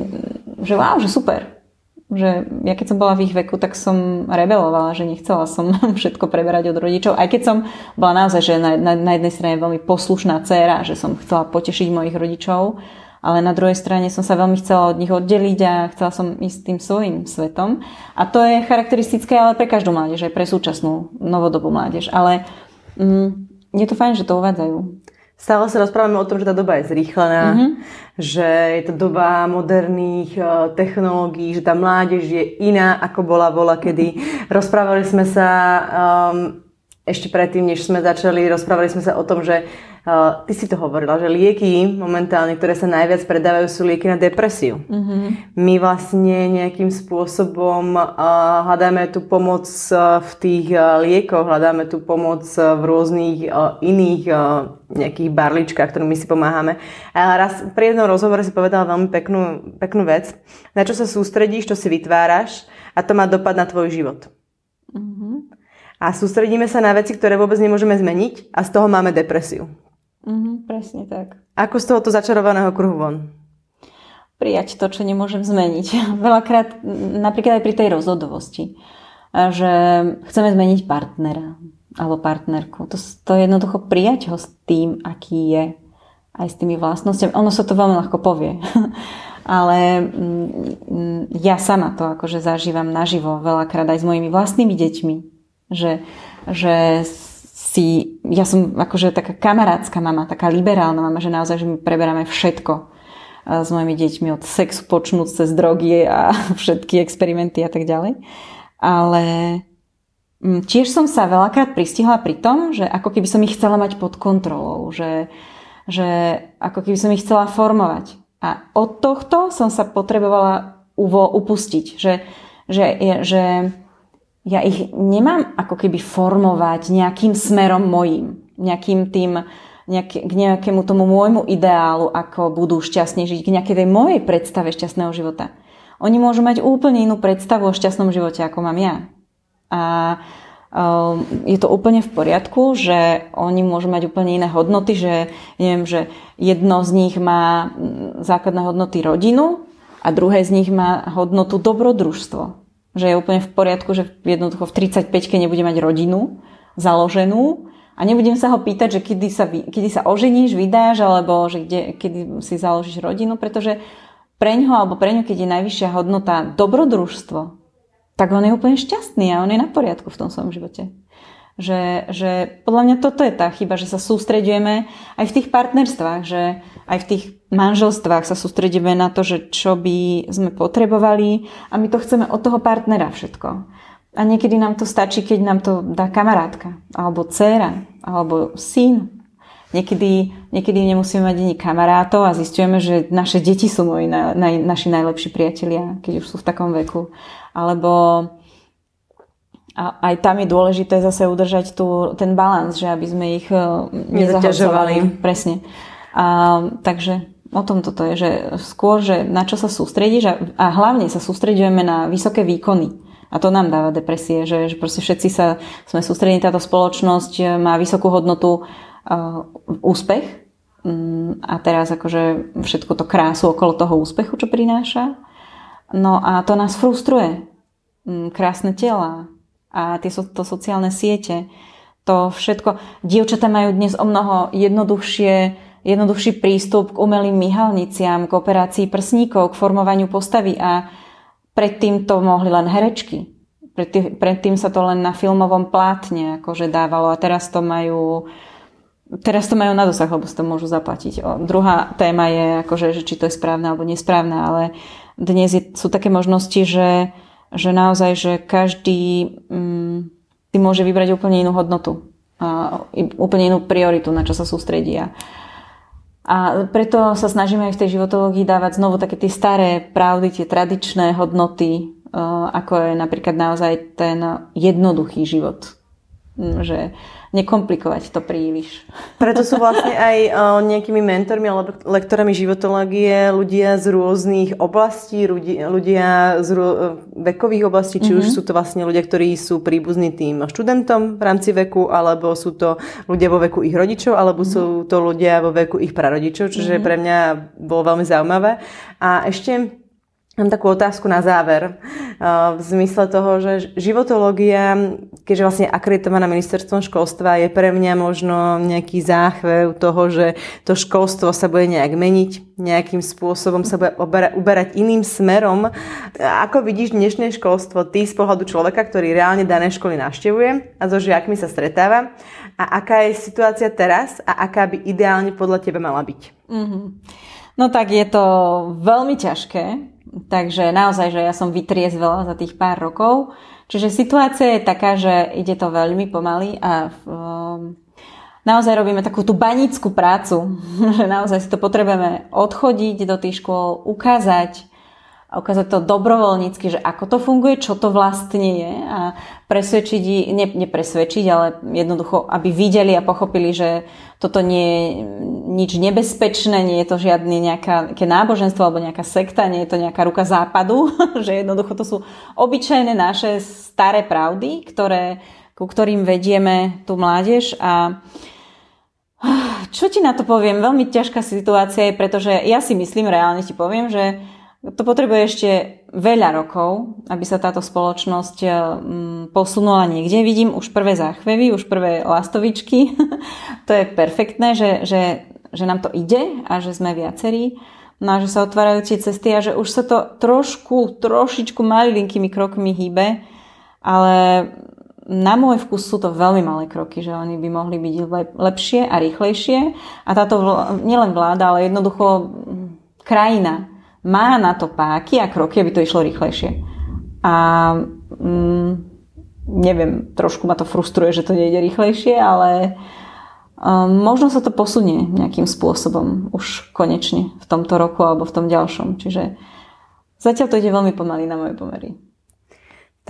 že wow, že super. Že ja keď som bola v ich veku, tak som rebelovala, že nechcela som <laughs> všetko preberať od rodičov. Aj keď som bola naozaj, že na, na, na jednej strane veľmi poslušná dcéra, že som chcela potešiť mojich rodičov, ale na druhej strane som sa veľmi chcela od nich oddeliť a chcela som ísť tým svojim svetom. A to je charakteristické ale pre každú mládež, aj pre súčasnú novodobú mládež. Ale mm, je to fajn, že to uvádzajú. Stále sa rozprávame o tom, že tá doba je zrýchlená, mm-hmm. že je to doba moderných uh, technológií, že tá mládež je iná, ako bola vola, kedy rozprávali sme sa um, ešte predtým, než sme začali, rozprávali sme sa o tom, že uh, ty si to hovorila, že lieky momentálne, ktoré sa najviac predávajú, sú lieky na depresiu. Mm-hmm. My vlastne nejakým spôsobom uh, hľadáme tú pomoc uh, v tých uh, liekoch, hľadáme tú pomoc uh, v rôznych uh, iných uh, nejakých barličkách, ktorými si pomáhame. A raz pri jednom rozhovore si povedala veľmi peknú, peknú vec, na čo sa sústredíš, čo si vytváraš a to má dopad na tvoj život. A sústredíme sa na veci, ktoré vôbec nemôžeme zmeniť a z toho máme depresiu. Mm, presne tak. Ako z tohoto začarovaného kruhu von? Prijať to, čo nemôžem zmeniť. <laughs> Veľakrát, napríklad aj pri tej rozhodovosti, že chceme zmeniť partnera alebo partnerku. To, to jednoducho prijať ho s tým, aký je, aj s tými vlastnosťami. Ono sa to veľmi ľahko povie. <laughs> Ale mm, ja sama to akože zažívam naživo veľakrát aj s mojimi vlastnými deťmi že, že si, ja som akože taká kamarátska mama, taká liberálna mama, že naozaj, že my preberáme všetko e, s mojimi deťmi od sexu počnúť cez drogy a <laughs> všetky experimenty a tak ďalej. Ale mm, tiež som sa veľakrát pristihla pri tom, že ako keby som ich chcela mať pod kontrolou, že, že ako keby som ich chcela formovať. A od tohto som sa potrebovala uvo, upustiť, že, že, že ja ich nemám ako keby formovať nejakým smerom mojím, nejakým tým, nejaký, k nejakému tomu môjmu ideálu, ako budú šťastne žiť, k nejakej tej mojej predstave šťastného života. Oni môžu mať úplne inú predstavu o šťastnom živote, ako mám ja. A um, je to úplne v poriadku, že oni môžu mať úplne iné hodnoty, že neviem, že jedno z nich má mm, základné hodnoty rodinu a druhé z nich má hodnotu dobrodružstvo že je úplne v poriadku, že jednoducho v 35-ke nebude mať rodinu založenú a nebudem sa ho pýtať, že kedy sa, kedy sa oženíš, vydáš, alebo že kde, kedy si založíš rodinu, pretože pre ňoho alebo pre ňu, keď je najvyššia hodnota dobrodružstvo, tak on je úplne šťastný a on je na poriadku v tom svojom živote. Že, že podľa mňa toto je tá chyba, že sa sústredujeme aj v tých partnerstvách, že aj v tých manželstvách sa sústredíme na to, že čo by sme potrebovali a my to chceme od toho partnera všetko. A niekedy nám to stačí, keď nám to dá kamarátka, alebo dcéra, alebo syn. Niekedy, niekedy nemusíme mať ani kamarátov a zistujeme, že naše deti sú moji, na, na, naši najlepší priatelia, keď už sú v takom veku. Alebo a aj tam je dôležité zase udržať tu, ten balans, že aby sme ich nezaťažovali. Presne. A, takže o tom toto je, že skôr, že na čo sa sústredíš a, a hlavne sa sústredujeme na vysoké výkony. A to nám dáva depresie, že, že proste všetci sa, sme sústredení, táto spoločnosť e, má vysokú hodnotu uh, úspech um, a teraz akože všetko to krásu okolo toho úspechu, čo prináša. No a to nás frustruje. Um, krásne tela a tie so, to sociálne siete, to všetko. Dievčatá majú dnes o mnoho jednoduchšie jednoduchší prístup k umelým myhalniciam, k operácii prsníkov, k formovaniu postavy a predtým to mohli len herečky. Predtým, predtým sa to len na filmovom plátne akože dávalo a teraz to majú teraz to majú na dosah, lebo si to môžu zaplatiť. O, druhá téma je akože, že či to je správne alebo nesprávne, ale dnes je, sú také možnosti, že, že naozaj, že každý mm, si môže vybrať úplne inú hodnotu a úplne inú prioritu, na čo sa sústredí. A, preto sa snažíme aj v tej životológii dávať znovu také tie staré pravdy, tie tradičné hodnoty, e, ako je napríklad naozaj ten jednoduchý život. Že nekomplikovať to príliš. Preto sú vlastne aj o, nejakými mentormi alebo lektorami životológie ľudia z rôznych oblastí, ľudia, z rô, vekových oblastí, či mm-hmm. už mhm. sú to vlastne ľudia, ktorí sú príbuzní tým študentom v rámci veku, alebo sú to ľudia vo veku ich rodičov, alebo mm-hmm. sú to ľudia vo veku ich prarodičov, čiže mm-hmm. pre mňa bolo veľmi zaujímavé. A ešte Mám takú otázku na záver. V zmysle toho, že životológia, keďže vlastne akreditovaná ministerstvom školstva, je pre mňa možno nejaký záchvev toho, že to školstvo sa bude nejak meniť, nejakým spôsobom sa bude uberať iným smerom. Ako vidíš dnešné školstvo ty z pohľadu človeka, ktorý reálne dané školy navštevuje a so žiakmi sa stretáva? A aká je situácia teraz a aká by ideálne podľa teba mala byť? Mm-hmm. No tak je to veľmi ťažké, Takže naozaj, že ja som vytriezvela za tých pár rokov. Čiže situácia je taká, že ide to veľmi pomaly a um, naozaj robíme takú tú banickú prácu, <laughs> že naozaj si to potrebujeme odchodiť do tých škôl, ukázať, a ukázať to dobrovoľnícky, že ako to funguje, čo to vlastne je a presvedčiť, ne, nepresvedčiť, ale jednoducho, aby videli a pochopili, že toto nie je nič nebezpečné, nie je to žiadne nejaké náboženstvo alebo nejaká sekta, nie je to nejaká ruka západu, <laughs> že jednoducho to sú obyčajné naše staré pravdy, ktoré, ku ktorým vedieme tú mládež a <sighs> čo ti na to poviem? Veľmi ťažká situácia je, pretože ja si myslím, reálne ti poviem, že to potrebuje ešte veľa rokov, aby sa táto spoločnosť eh, posunula niekde. Vidím už prvé záchvevy, už prvé lastovičky. <laughs> to je perfektné, že, že, že nám to ide a že sme viacerí. No a že sa otvárajú tie cesty a že už sa to trošku, trošičku malilinkými krokmi hýbe, ale na môj vkus sú to veľmi malé kroky, že oni by mohli byť lepšie a rýchlejšie. A táto vl- nielen vláda, ale jednoducho krajina má na to páky a kroky, aby to išlo rýchlejšie. A mm, neviem, trošku ma to frustruje, že to nejde rýchlejšie, ale um, možno sa to posunie nejakým spôsobom už konečne v tomto roku alebo v tom ďalšom. Čiže zatiaľ to ide veľmi pomaly na moje pomery.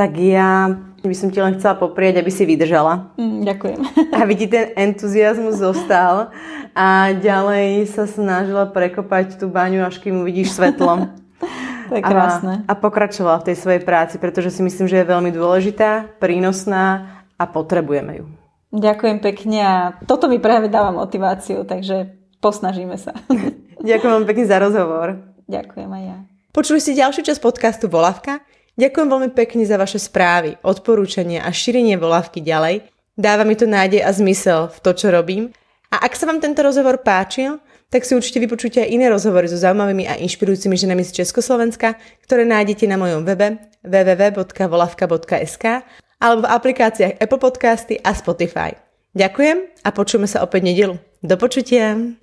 Tak ja by som ti len chcela poprieť, aby si vydržala. Mm, ďakujem. <laughs> Aby ti ten entuziasmus zostal a ďalej sa snažila prekopať tú baňu, až kým uvidíš svetlo. <laughs> to je krásne. A, a pokračovala v tej svojej práci, pretože si myslím, že je veľmi dôležitá, prínosná a potrebujeme ju. Ďakujem pekne a toto mi práve dáva motiváciu, takže posnažíme sa. <laughs> Ďakujem vám pekne za rozhovor. Ďakujem aj ja. Počuli ste ďalšiu časť podcastu Volavka? Ďakujem veľmi pekne za vaše správy, odporúčania a šírenie Volavky ďalej. Dáva mi to nádej a zmysel v to, čo robím a ak sa vám tento rozhovor páčil, tak si určite vypočujte aj iné rozhovory so zaujímavými a inšpirujúcimi ženami z Československa, ktoré nájdete na mojom webe www.volavka.sk alebo v aplikáciách Apple Podcasty a Spotify. Ďakujem a počujeme sa opäť nedelu. Do počutia!